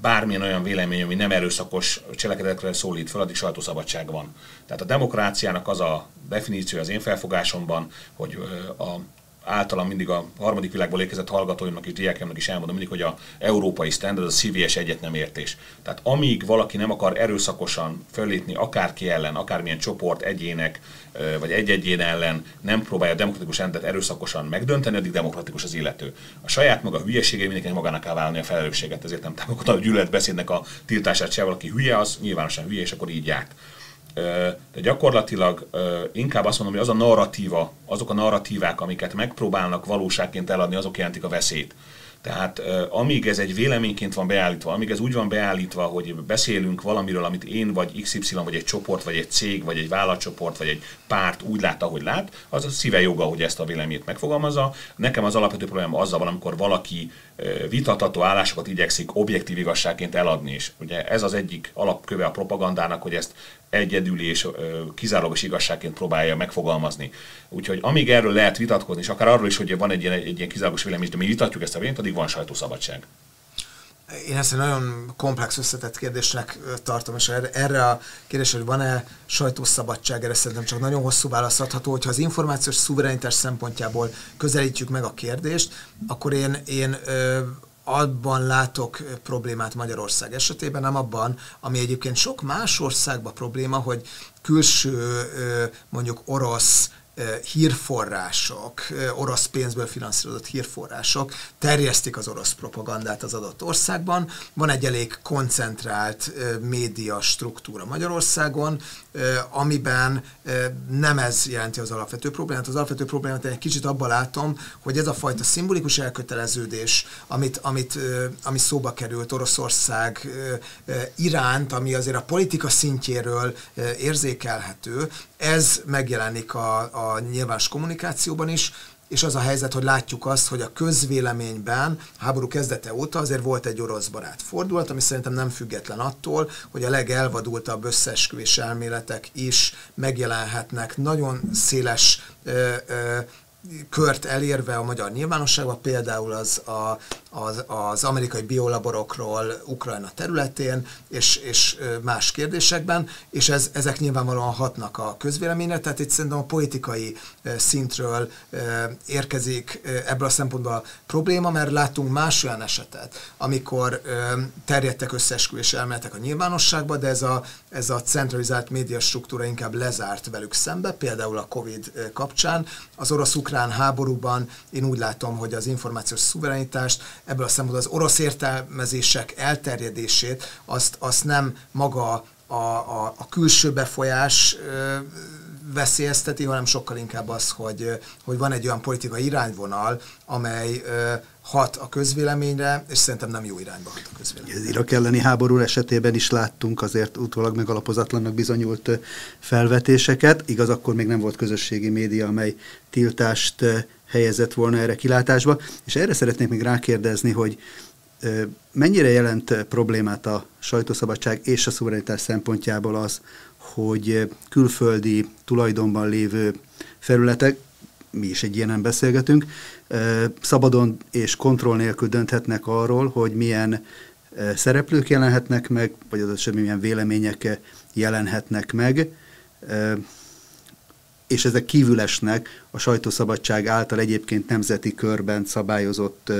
bármilyen olyan vélemény, ami nem erőszakos cselekedetekre szólít fel, addig sajtószabadság van. Tehát a demokráciának az a definíció az én felfogásomban, hogy a általam mindig a harmadik világból érkezett hallgatóimnak és diákjának is elmondom mindig, hogy a európai standard, a CVS egyet nem értés. Tehát amíg valaki nem akar erőszakosan fölépni akárki ellen, akármilyen csoport, egyének, vagy egy-egyén ellen nem próbálja a demokratikus rendet erőszakosan megdönteni, addig demokratikus az illető. A saját maga hülyesége mindenkinek magának kell vállalni a felelősséget, ezért nem támogatom a gyűlöletbeszédnek a tiltását se, valaki hülye, az nyilvánosan hülye, és akkor így járt de gyakorlatilag inkább azt mondom, hogy az a narratíva, azok a narratívák, amiket megpróbálnak valóságként eladni, azok jelentik a veszélyt. Tehát amíg ez egy véleményként van beállítva, amíg ez úgy van beállítva, hogy beszélünk valamiről, amit én vagy XY, vagy egy csoport, vagy egy cég, vagy egy vállalatcsoport, vagy egy párt úgy lát, ahogy lát, az a szíve joga, hogy ezt a véleményt megfogalmazza. Nekem az alapvető probléma azzal van, amikor valaki vitatható állásokat igyekszik objektív igazságként eladni. És ugye ez az egyik alapköve a propagandának, hogy ezt egyedüli és kizárólagos igazságként próbálja megfogalmazni. Úgyhogy amíg erről lehet vitatkozni, és akár arról is, hogy van egy ilyen, egy ilyen kizárólagos vélemény, de mi vitatjuk ezt a véleményt, addig van sajtószabadság. Én ezt egy nagyon komplex összetett kérdésnek tartom, és erre, erre a kérdésre, hogy van-e sajtószabadság, erre szerintem csak nagyon hosszú válasz adható, hogyha az információs szuverenitás szempontjából közelítjük meg a kérdést, akkor én, én abban látok problémát Magyarország esetében, nem abban, ami egyébként sok más országban probléma, hogy külső mondjuk orosz hírforrások, orosz pénzből finanszírozott hírforrások terjesztik az orosz propagandát az adott országban. Van egy elég koncentrált média struktúra Magyarországon, amiben nem ez jelenti az alapvető problémát. Az alapvető problémát egy kicsit abban látom, hogy ez a fajta szimbolikus elköteleződés, amit, amit, ami szóba került Oroszország iránt, ami azért a politika szintjéről érzékelhető, ez megjelenik a, a nyilvános kommunikációban is, és az a helyzet, hogy látjuk azt, hogy a közvéleményben háború kezdete óta azért volt egy orosz barát fordulat, ami szerintem nem független attól, hogy a legelvadultabb összeesküvés elméletek is megjelenhetnek. Nagyon széles ö, ö, kört elérve a magyar nyilvánosságban, például az a, az, az amerikai biolaborokról Ukrajna területén, és, és más kérdésekben, és ez, ezek nyilvánvalóan hatnak a közvéleményre, tehát itt szerintem a politikai szintről érkezik ebből a szempontból a probléma, mert látunk más olyan esetet, amikor terjedtek összeesküvés elméletek a nyilvánosságba, de ez a, ez a centralizált média struktúra inkább lezárt velük szembe, például a Covid kapcsán. Az orosz-ukrán háborúban én úgy látom, hogy az információs szuverenitást, ebből a szempontból az orosz értelmezések elterjedését, azt, azt nem maga a, a, a külső befolyás veszélyezteti, hanem sokkal inkább az, hogy, hogy van egy olyan politikai irányvonal, amely hat a közvéleményre, és szerintem nem jó irányba hat a közvéleményre. Az Irak elleni háború esetében is láttunk azért utólag megalapozatlannak bizonyult felvetéseket. Igaz, akkor még nem volt közösségi média, amely tiltást helyezett volna erre kilátásba. És erre szeretnék még rákérdezni, hogy mennyire jelent problémát a sajtószabadság és a szuverenitás szempontjából az, hogy külföldi tulajdonban lévő felületek, mi is egy ilyenen beszélgetünk, szabadon és kontroll nélkül dönthetnek arról, hogy milyen szereplők jelenhetnek meg, vagy az esetben milyen vélemények jelenhetnek meg, és ezek kívülesnek a sajtószabadság által egyébként nemzeti körben szabályozott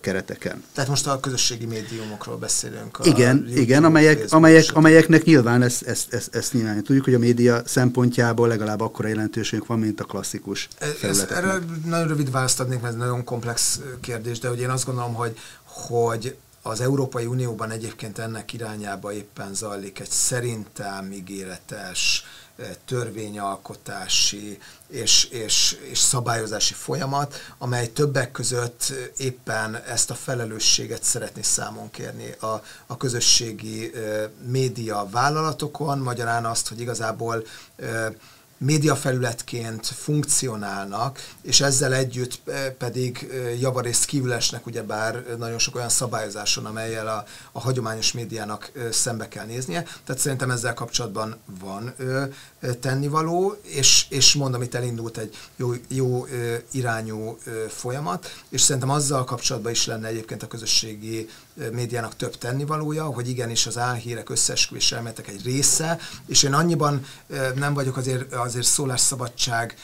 kereteken. Tehát most a közösségi médiumokról beszélünk. Igen, igen igen amelyek, amelyeknek nyilván ezt, ezt, ezt, ezt nyilván tudjuk, hogy a média szempontjából legalább akkora jelentőségük van, mint a klasszikus ezt, Erre nagyon rövid választ adnék, mert ez nagyon komplex kérdés, de hogy én azt gondolom, hogy, hogy az Európai Unióban egyébként ennek irányába éppen zajlik egy szerintem ígéretes törvényalkotási és, és, és szabályozási folyamat, amely többek között éppen ezt a felelősséget szeretné számon kérni a, a közösségi média vállalatokon, magyarán azt, hogy igazából médiafelületként funkcionálnak, és ezzel együtt eh, pedig eh, javarészt kívülesnek ugyebár nagyon sok olyan szabályozáson, amelyel a, a hagyományos médiának eh, szembe kell néznie. Tehát szerintem ezzel kapcsolatban van tennivaló, és, és mondom, itt elindult egy jó, jó irányú folyamat, és szerintem azzal kapcsolatban is lenne egyébként a közösségi médiának több tennivalója, hogy igenis az álhírek összeesküvés elméletek egy része, és én annyiban nem vagyok azért, azért szólásszabadság,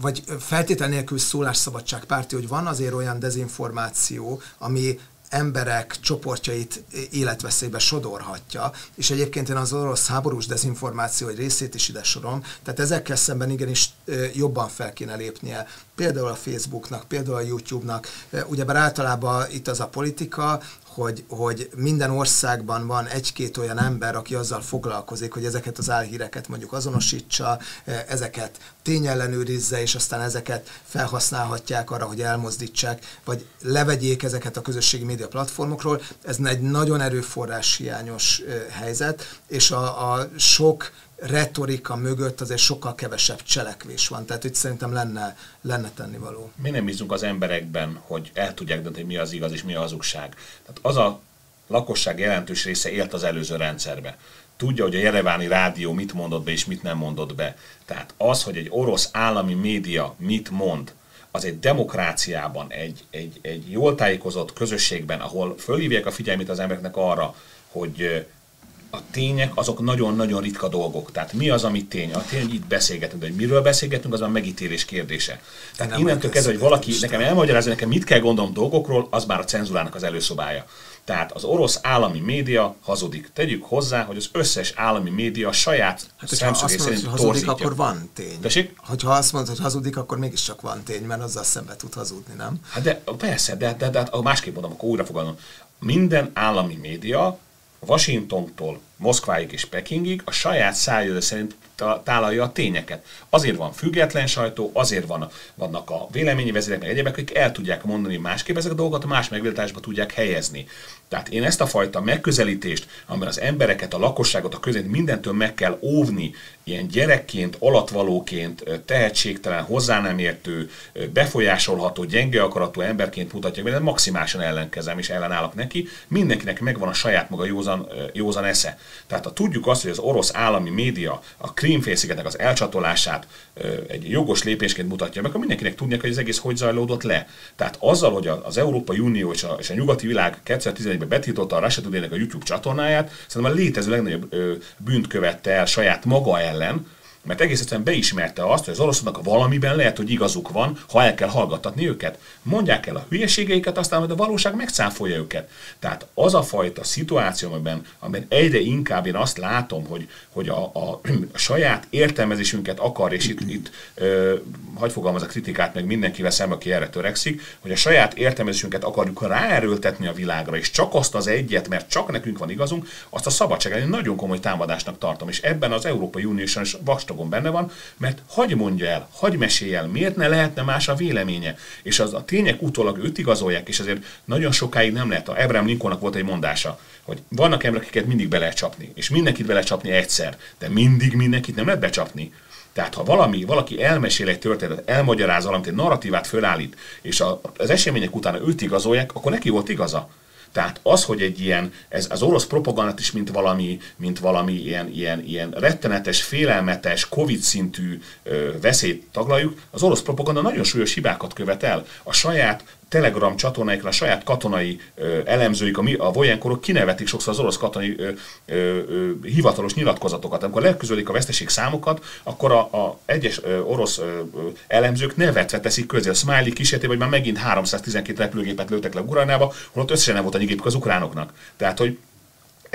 vagy feltétel nélkül szólásszabadság párti, hogy van azért olyan dezinformáció, ami emberek csoportjait életveszélybe sodorhatja, és egyébként én az orosz háborús dezinformáció egy részét is ide sorom, tehát ezekkel szemben igenis jobban fel kéne lépnie, például a Facebooknak, például a YouTube-nak, ugyebár általában itt az a politika, hogy, hogy minden országban van egy-két olyan ember, aki azzal foglalkozik, hogy ezeket az álhíreket mondjuk azonosítsa, e, ezeket tényellenőrizze, és aztán ezeket felhasználhatják arra, hogy elmozdítsák, vagy levegyék ezeket a közösségi média platformokról. Ez egy nagyon erőforrás hiányos e, helyzet, és a, a sok retorika mögött azért sokkal kevesebb cselekvés van. Tehát itt szerintem lenne, lenne tennivaló. Mi nem bízunk az emberekben, hogy el tudják dönteni, mi az igaz és mi a hazugság. Tehát az a lakosság jelentős része élt az előző rendszerbe. Tudja, hogy a Jereváni rádió mit mondott be és mit nem mondott be. Tehát az, hogy egy orosz állami média mit mond, az egy demokráciában, egy, egy, egy jól tájékozott közösségben, ahol fölhívják a figyelmét az embereknek arra, hogy a tények azok nagyon-nagyon ritka dolgok. Tehát mi az, ami tény? A tény, hogy itt beszélgetünk, de hogy miről beszélgetünk, az a megítélés kérdése. Tehát nem innentől kezdve, hogy valaki nekem elmagyarázza, nekem mit kell gondolom dolgokról, az már a cenzurának az előszobája. Tehát az orosz állami média hazudik. Tegyük hozzá, hogy az összes állami média saját hát, szemszögé szerint hogy hazudik, akkor van tény. Tessék? Hogyha azt mondod, hogy hazudik, akkor mégiscsak van tény, mert azzal szembe tud hazudni, nem? Hát de persze, de, de, de, de másképp mondom, akkor újra fogalmam. Minden állami média Washingtontól Moszkváig és Pekingig a saját szájúra szerint tálalja a tényeket. Azért van független sajtó, azért van, vannak a véleményi vezérek, meg egyébek, akik el tudják mondani másképp ezek a dolgokat, más megvitatásba tudják helyezni. Tehát én ezt a fajta megközelítést, amiben az embereket, a lakosságot, a közét mindentől meg kell óvni, ilyen gyerekként, alatvalóként, tehetségtelen, hozzá nem értő, befolyásolható, gyenge akaratú emberként mutatják, mert maximálisan ellenkezem és ellenállok neki. Mindenkinek megvan a saját maga józan, józan esze. Tehát ha tudjuk azt, hogy az orosz állami média a Krímfélszigetnek az elcsatolását egy jogos lépésként mutatja meg, akkor mindenkinek tudnia, hogy az egész hogy zajlódott le. Tehát azzal, hogy az Európai Unió és a, és a nyugati világ 2011-ben betiltotta a Russia a YouTube csatornáját, szerintem a létező legnagyobb bűnt követte el saját maga ellen, mert egész egyszerűen beismerte azt, hogy az oroszoknak valamiben lehet, hogy igazuk van, ha el kell hallgattatni őket. Mondják el a hülyeségeiket, aztán majd a valóság megcáfolja őket. Tehát az a fajta szituáció, amiben, amiben egyre inkább én azt látom, hogy, hogy a, a, a saját értelmezésünket akar, és itt, itt ö, hagy fogalmaz a kritikát meg mindenkivel szemben, aki erre törekszik, hogy a saját értelmezésünket akarjuk ráerőltetni a világra, és csak azt az egyet, mert csak nekünk van igazunk, azt a szabadság nagyon komoly támadásnak tartom, és ebben az Európai Uniós vastag átlagon benne van, mert hagy mondja el, hagy mesélj el, miért ne lehetne más a véleménye. És az a tények utólag őt igazolják, és azért nagyon sokáig nem lehet. A Abraham Lincolnnak volt egy mondása, hogy vannak emberek, akiket mindig be lehet csapni, és mindenkit be lehet csapni egyszer, de mindig mindenkit nem lehet becsapni. Tehát ha valami, valaki elmesél egy történetet, elmagyaráz valamit, egy narratívát fölállít, és az események után őt igazolják, akkor neki volt igaza. Tehát az, hogy egy ilyen, ez az orosz propagandát is, mint valami, mint valami ilyen, ilyen, ilyen rettenetes, félelmetes, Covid szintű ö, veszélyt taglaljuk, az orosz propaganda nagyon súlyos hibákat követel. A saját Telegram csatornáikra a saját katonai ö, elemzőik, a, a Vojenkorok kinevetik sokszor az orosz katonai ö, ö, ö, hivatalos nyilatkozatokat. Amikor leközölik a veszteség számokat, akkor a, a egyes ö, orosz ö, elemzők nevetve teszik közé a Smiley kísérletében, hogy már megint 312 repülőgépet lőttek le Ukrajnába, holott összesen nem volt annyi gépük az ukránoknak. Tehát, hogy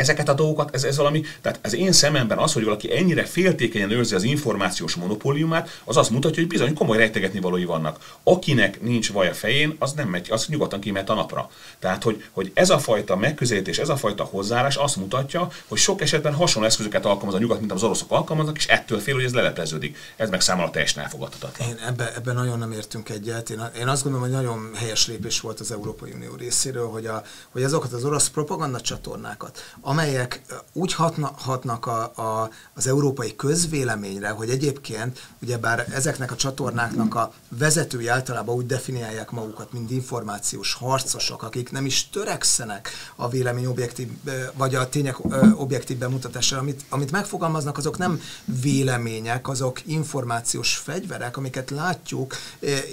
ezeket a dolgokat, ez, ez valami, tehát az én szememben az, hogy valaki ennyire féltékenyen őrzi az információs monopóliumát, az azt mutatja, hogy bizony komoly rejtegetni valói vannak. Akinek nincs vaj fején, az nem megy, az nyugodtan kimehet a napra. Tehát, hogy, hogy ez a fajta megközelítés, ez a fajta hozzáállás azt mutatja, hogy sok esetben hasonló eszközöket alkalmaz a nyugat, mint az oroszok alkalmaznak, és ettől fél, hogy ez lelepleződik. Ez meg számomra teljesen elfogadhatatlan. Én ebben ebbe nagyon nem értünk egyet. Én, én azt gondolom, hogy nagyon helyes lépés volt az Európai Unió részéről, hogy, a, hogy azokat az orosz propaganda csatornákat, amelyek úgy hatna, hatnak a, a, az európai közvéleményre, hogy egyébként ugyebár ezeknek a csatornáknak a vezetői általában úgy definiálják magukat, mint információs harcosok, akik nem is törekszenek a vélemény objektív, vagy a tények objektív bemutatására, amit, amit megfogalmaznak, azok nem vélemények, azok információs fegyverek, amiket látjuk,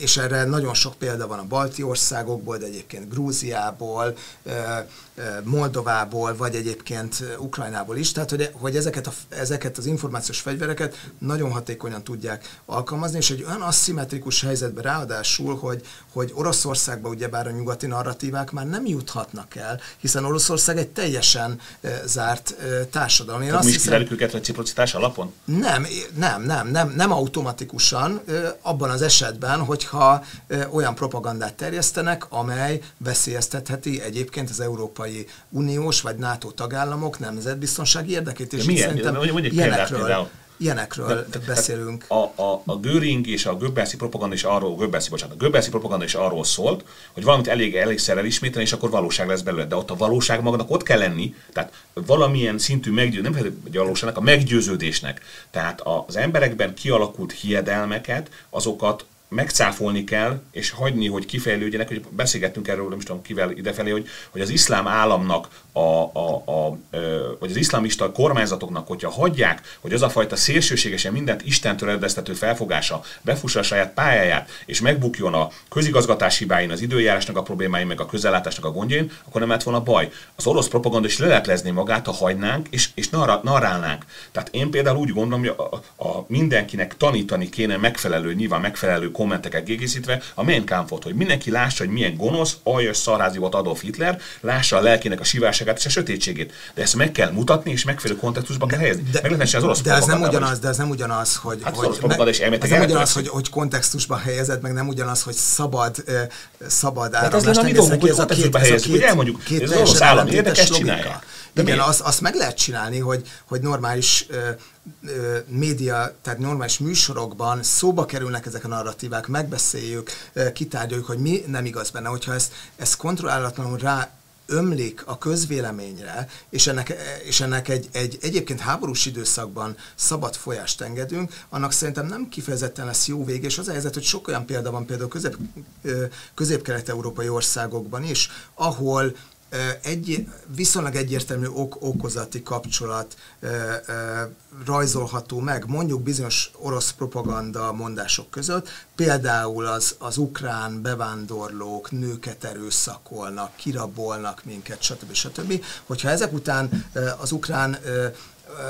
és erre nagyon sok példa van a balti országokból, de egyébként Grúziából, Moldovából, vagy egyébként Ukrajnából is, tehát hogy, hogy ezeket, a, ezeket az információs fegyvereket nagyon hatékonyan tudják alkalmazni, és egy olyan aszimmetrikus helyzetben ráadásul, hogy, hogy Oroszországban ugyebár a nyugati narratívák már nem juthatnak el, hiszen Oroszország egy teljesen e, zárt e, társadalom. Én Tehát azt hiszem, őket reciprocitás alapon? Nem, nem, nem, nem, nem automatikusan, e, abban az esetben, hogyha e, olyan propagandát terjesztenek, amely veszélyeztetheti egyébként az európai Európai Uniós vagy NATO tagállamok nemzetbiztonsági érdekét, és milyen? Szerintem mondjuk ilyenekről, ilyenekről de, de, beszélünk. A, a, a Göring és a Göbbelszi propaganda is arról, Göbbelszi, bocsánat, a Göbbelszi propaganda is arról szólt, hogy valamit elég elégszer elismételni, és akkor valóság lesz belőle. De ott a valóság magadnak ott kell lenni, tehát valamilyen szintű meggyőződésnek, nem a valóságnak, a meggyőződésnek. Tehát az emberekben kialakult hiedelmeket, azokat megcáfolni kell, és hagyni, hogy kifejlődjenek, hogy beszélgettünk erről, nem is tudom kivel idefelé, hogy, hogy az iszlám államnak, a, a, a, vagy az iszlamista kormányzatoknak, hogyha hagyják, hogy az a fajta szélsőségesen mindent Istentől eredeztető felfogása befussa a saját pályáját, és megbukjon a közigazgatás hibáin, az időjárásnak a problémáin, meg a közellátásnak a gondjain, akkor nem lett volna baj. Az orosz propaganda is leleplezni magát, ha hagynánk, és, és narrálnánk. Tehát én például úgy gondolom, hogy a, a, a mindenkinek tanítani kéne megfelelő, nyilván megfelelő kommenteket kiegészítve a Mein Kampfot, hogy mindenki lássa, hogy milyen gonosz, aljas, szarházi volt Adolf Hitler, lássa a lelkének a sivárságát és a sötétségét. De ezt meg kell mutatni, és megfelelő kontextusba kell helyezni. De, meg az orosz de ez nem ugyanaz, de ez nem ugyanaz, hogy, hát hogy meg, ez nem ugyanaz, hogy, hogy kontextusba helyezed, meg nem ugyanaz, hogy szabad, uh, szabad áramlást. Hát ez lenne a mi dolgunk, hogy kontextusba helyezzük, hogy elmondjuk, hogy az orosz állam érdekes csinálja. De Igen, azt, azt meg lehet csinálni, hogy, hogy normális uh, uh, média, tehát normális műsorokban szóba kerülnek ezek a narratívák, megbeszéljük, uh, kitárgyaljuk, hogy mi nem igaz benne. Hogyha ezt, ezt kontrollálatlanul rá ömlik a közvéleményre, és ennek, és ennek egy, egy egyébként háborús időszakban szabad folyást engedünk, annak szerintem nem kifejezetten lesz jó vége, és az a helyzet, hogy sok olyan példa van például közép, közép-kelet-európai országokban is, ahol egy, viszonylag egyértelmű ok okozati kapcsolat ö, ö, rajzolható meg, mondjuk bizonyos orosz propaganda mondások között, például az, az ukrán bevándorlók nőket erőszakolnak, kirabolnak minket, stb. stb. Hogyha ezek után ö, az ukrán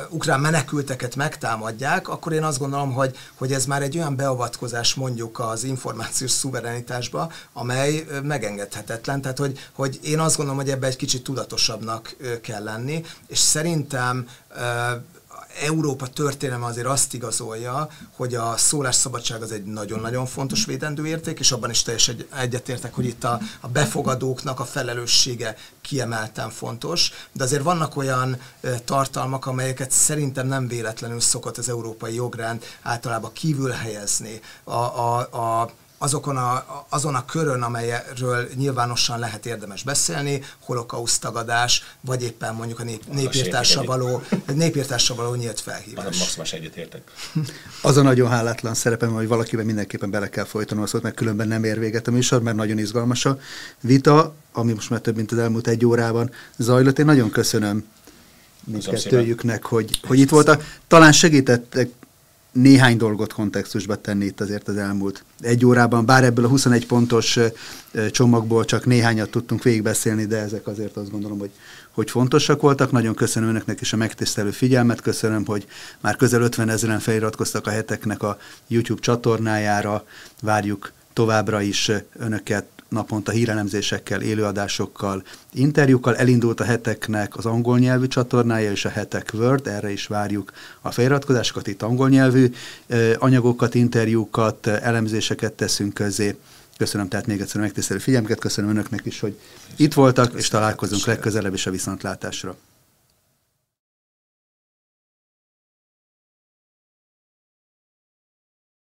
ukrán menekülteket megtámadják, akkor én azt gondolom, hogy, hogy ez már egy olyan beavatkozás mondjuk az információs szuverenitásba, amely megengedhetetlen. Tehát, hogy, hogy én azt gondolom, hogy ebbe egy kicsit tudatosabbnak kell lenni, és szerintem Európa történelme azért azt igazolja, hogy a szólásszabadság az egy nagyon-nagyon fontos védendő érték, és abban is teljesen egyetértek, hogy itt a, a befogadóknak a felelőssége kiemelten fontos, de azért vannak olyan tartalmak, amelyeket szerintem nem véletlenül szokott az európai jogrend általában kívül helyezni. A, a, a azokon a, azon a körön, amelyről nyilvánosan lehet érdemes beszélni, holokauszt tagadás, vagy éppen mondjuk a nép, népírtásra való, népírtásra való nyílt felhívás. Maximális egyetértek. Az a nagyon hálátlan szerepem, hogy valakiben mindenképpen bele kell folytanom a szót, mert különben nem ér véget a műsor, mert nagyon izgalmas a vita, ami most már több mint az elmúlt egy órában zajlott. Én nagyon köszönöm mindkettőjüknek, hogy, hogy itt voltak. Talán segítettek néhány dolgot kontextusba tenni itt azért az elmúlt egy órában, bár ebből a 21 pontos csomagból csak néhányat tudtunk végigbeszélni, de ezek azért azt gondolom, hogy, hogy fontosak voltak. Nagyon köszönöm önöknek is a megtisztelő figyelmet, köszönöm, hogy már közel 50 ezeren feliratkoztak a heteknek a YouTube csatornájára, várjuk továbbra is önöket naponta hírelemzésekkel, élőadásokkal, interjúkkal. Elindult a heteknek az angol nyelvű csatornája és a hetek Word, erre is várjuk a feliratkozásokat, itt angol nyelvű anyagokat, interjúkat, elemzéseket teszünk közé. Köszönöm tehát még egyszer megtisztelő figyelmüket, köszönöm önöknek is, hogy itt voltak, és találkozunk legközelebb is a viszontlátásra.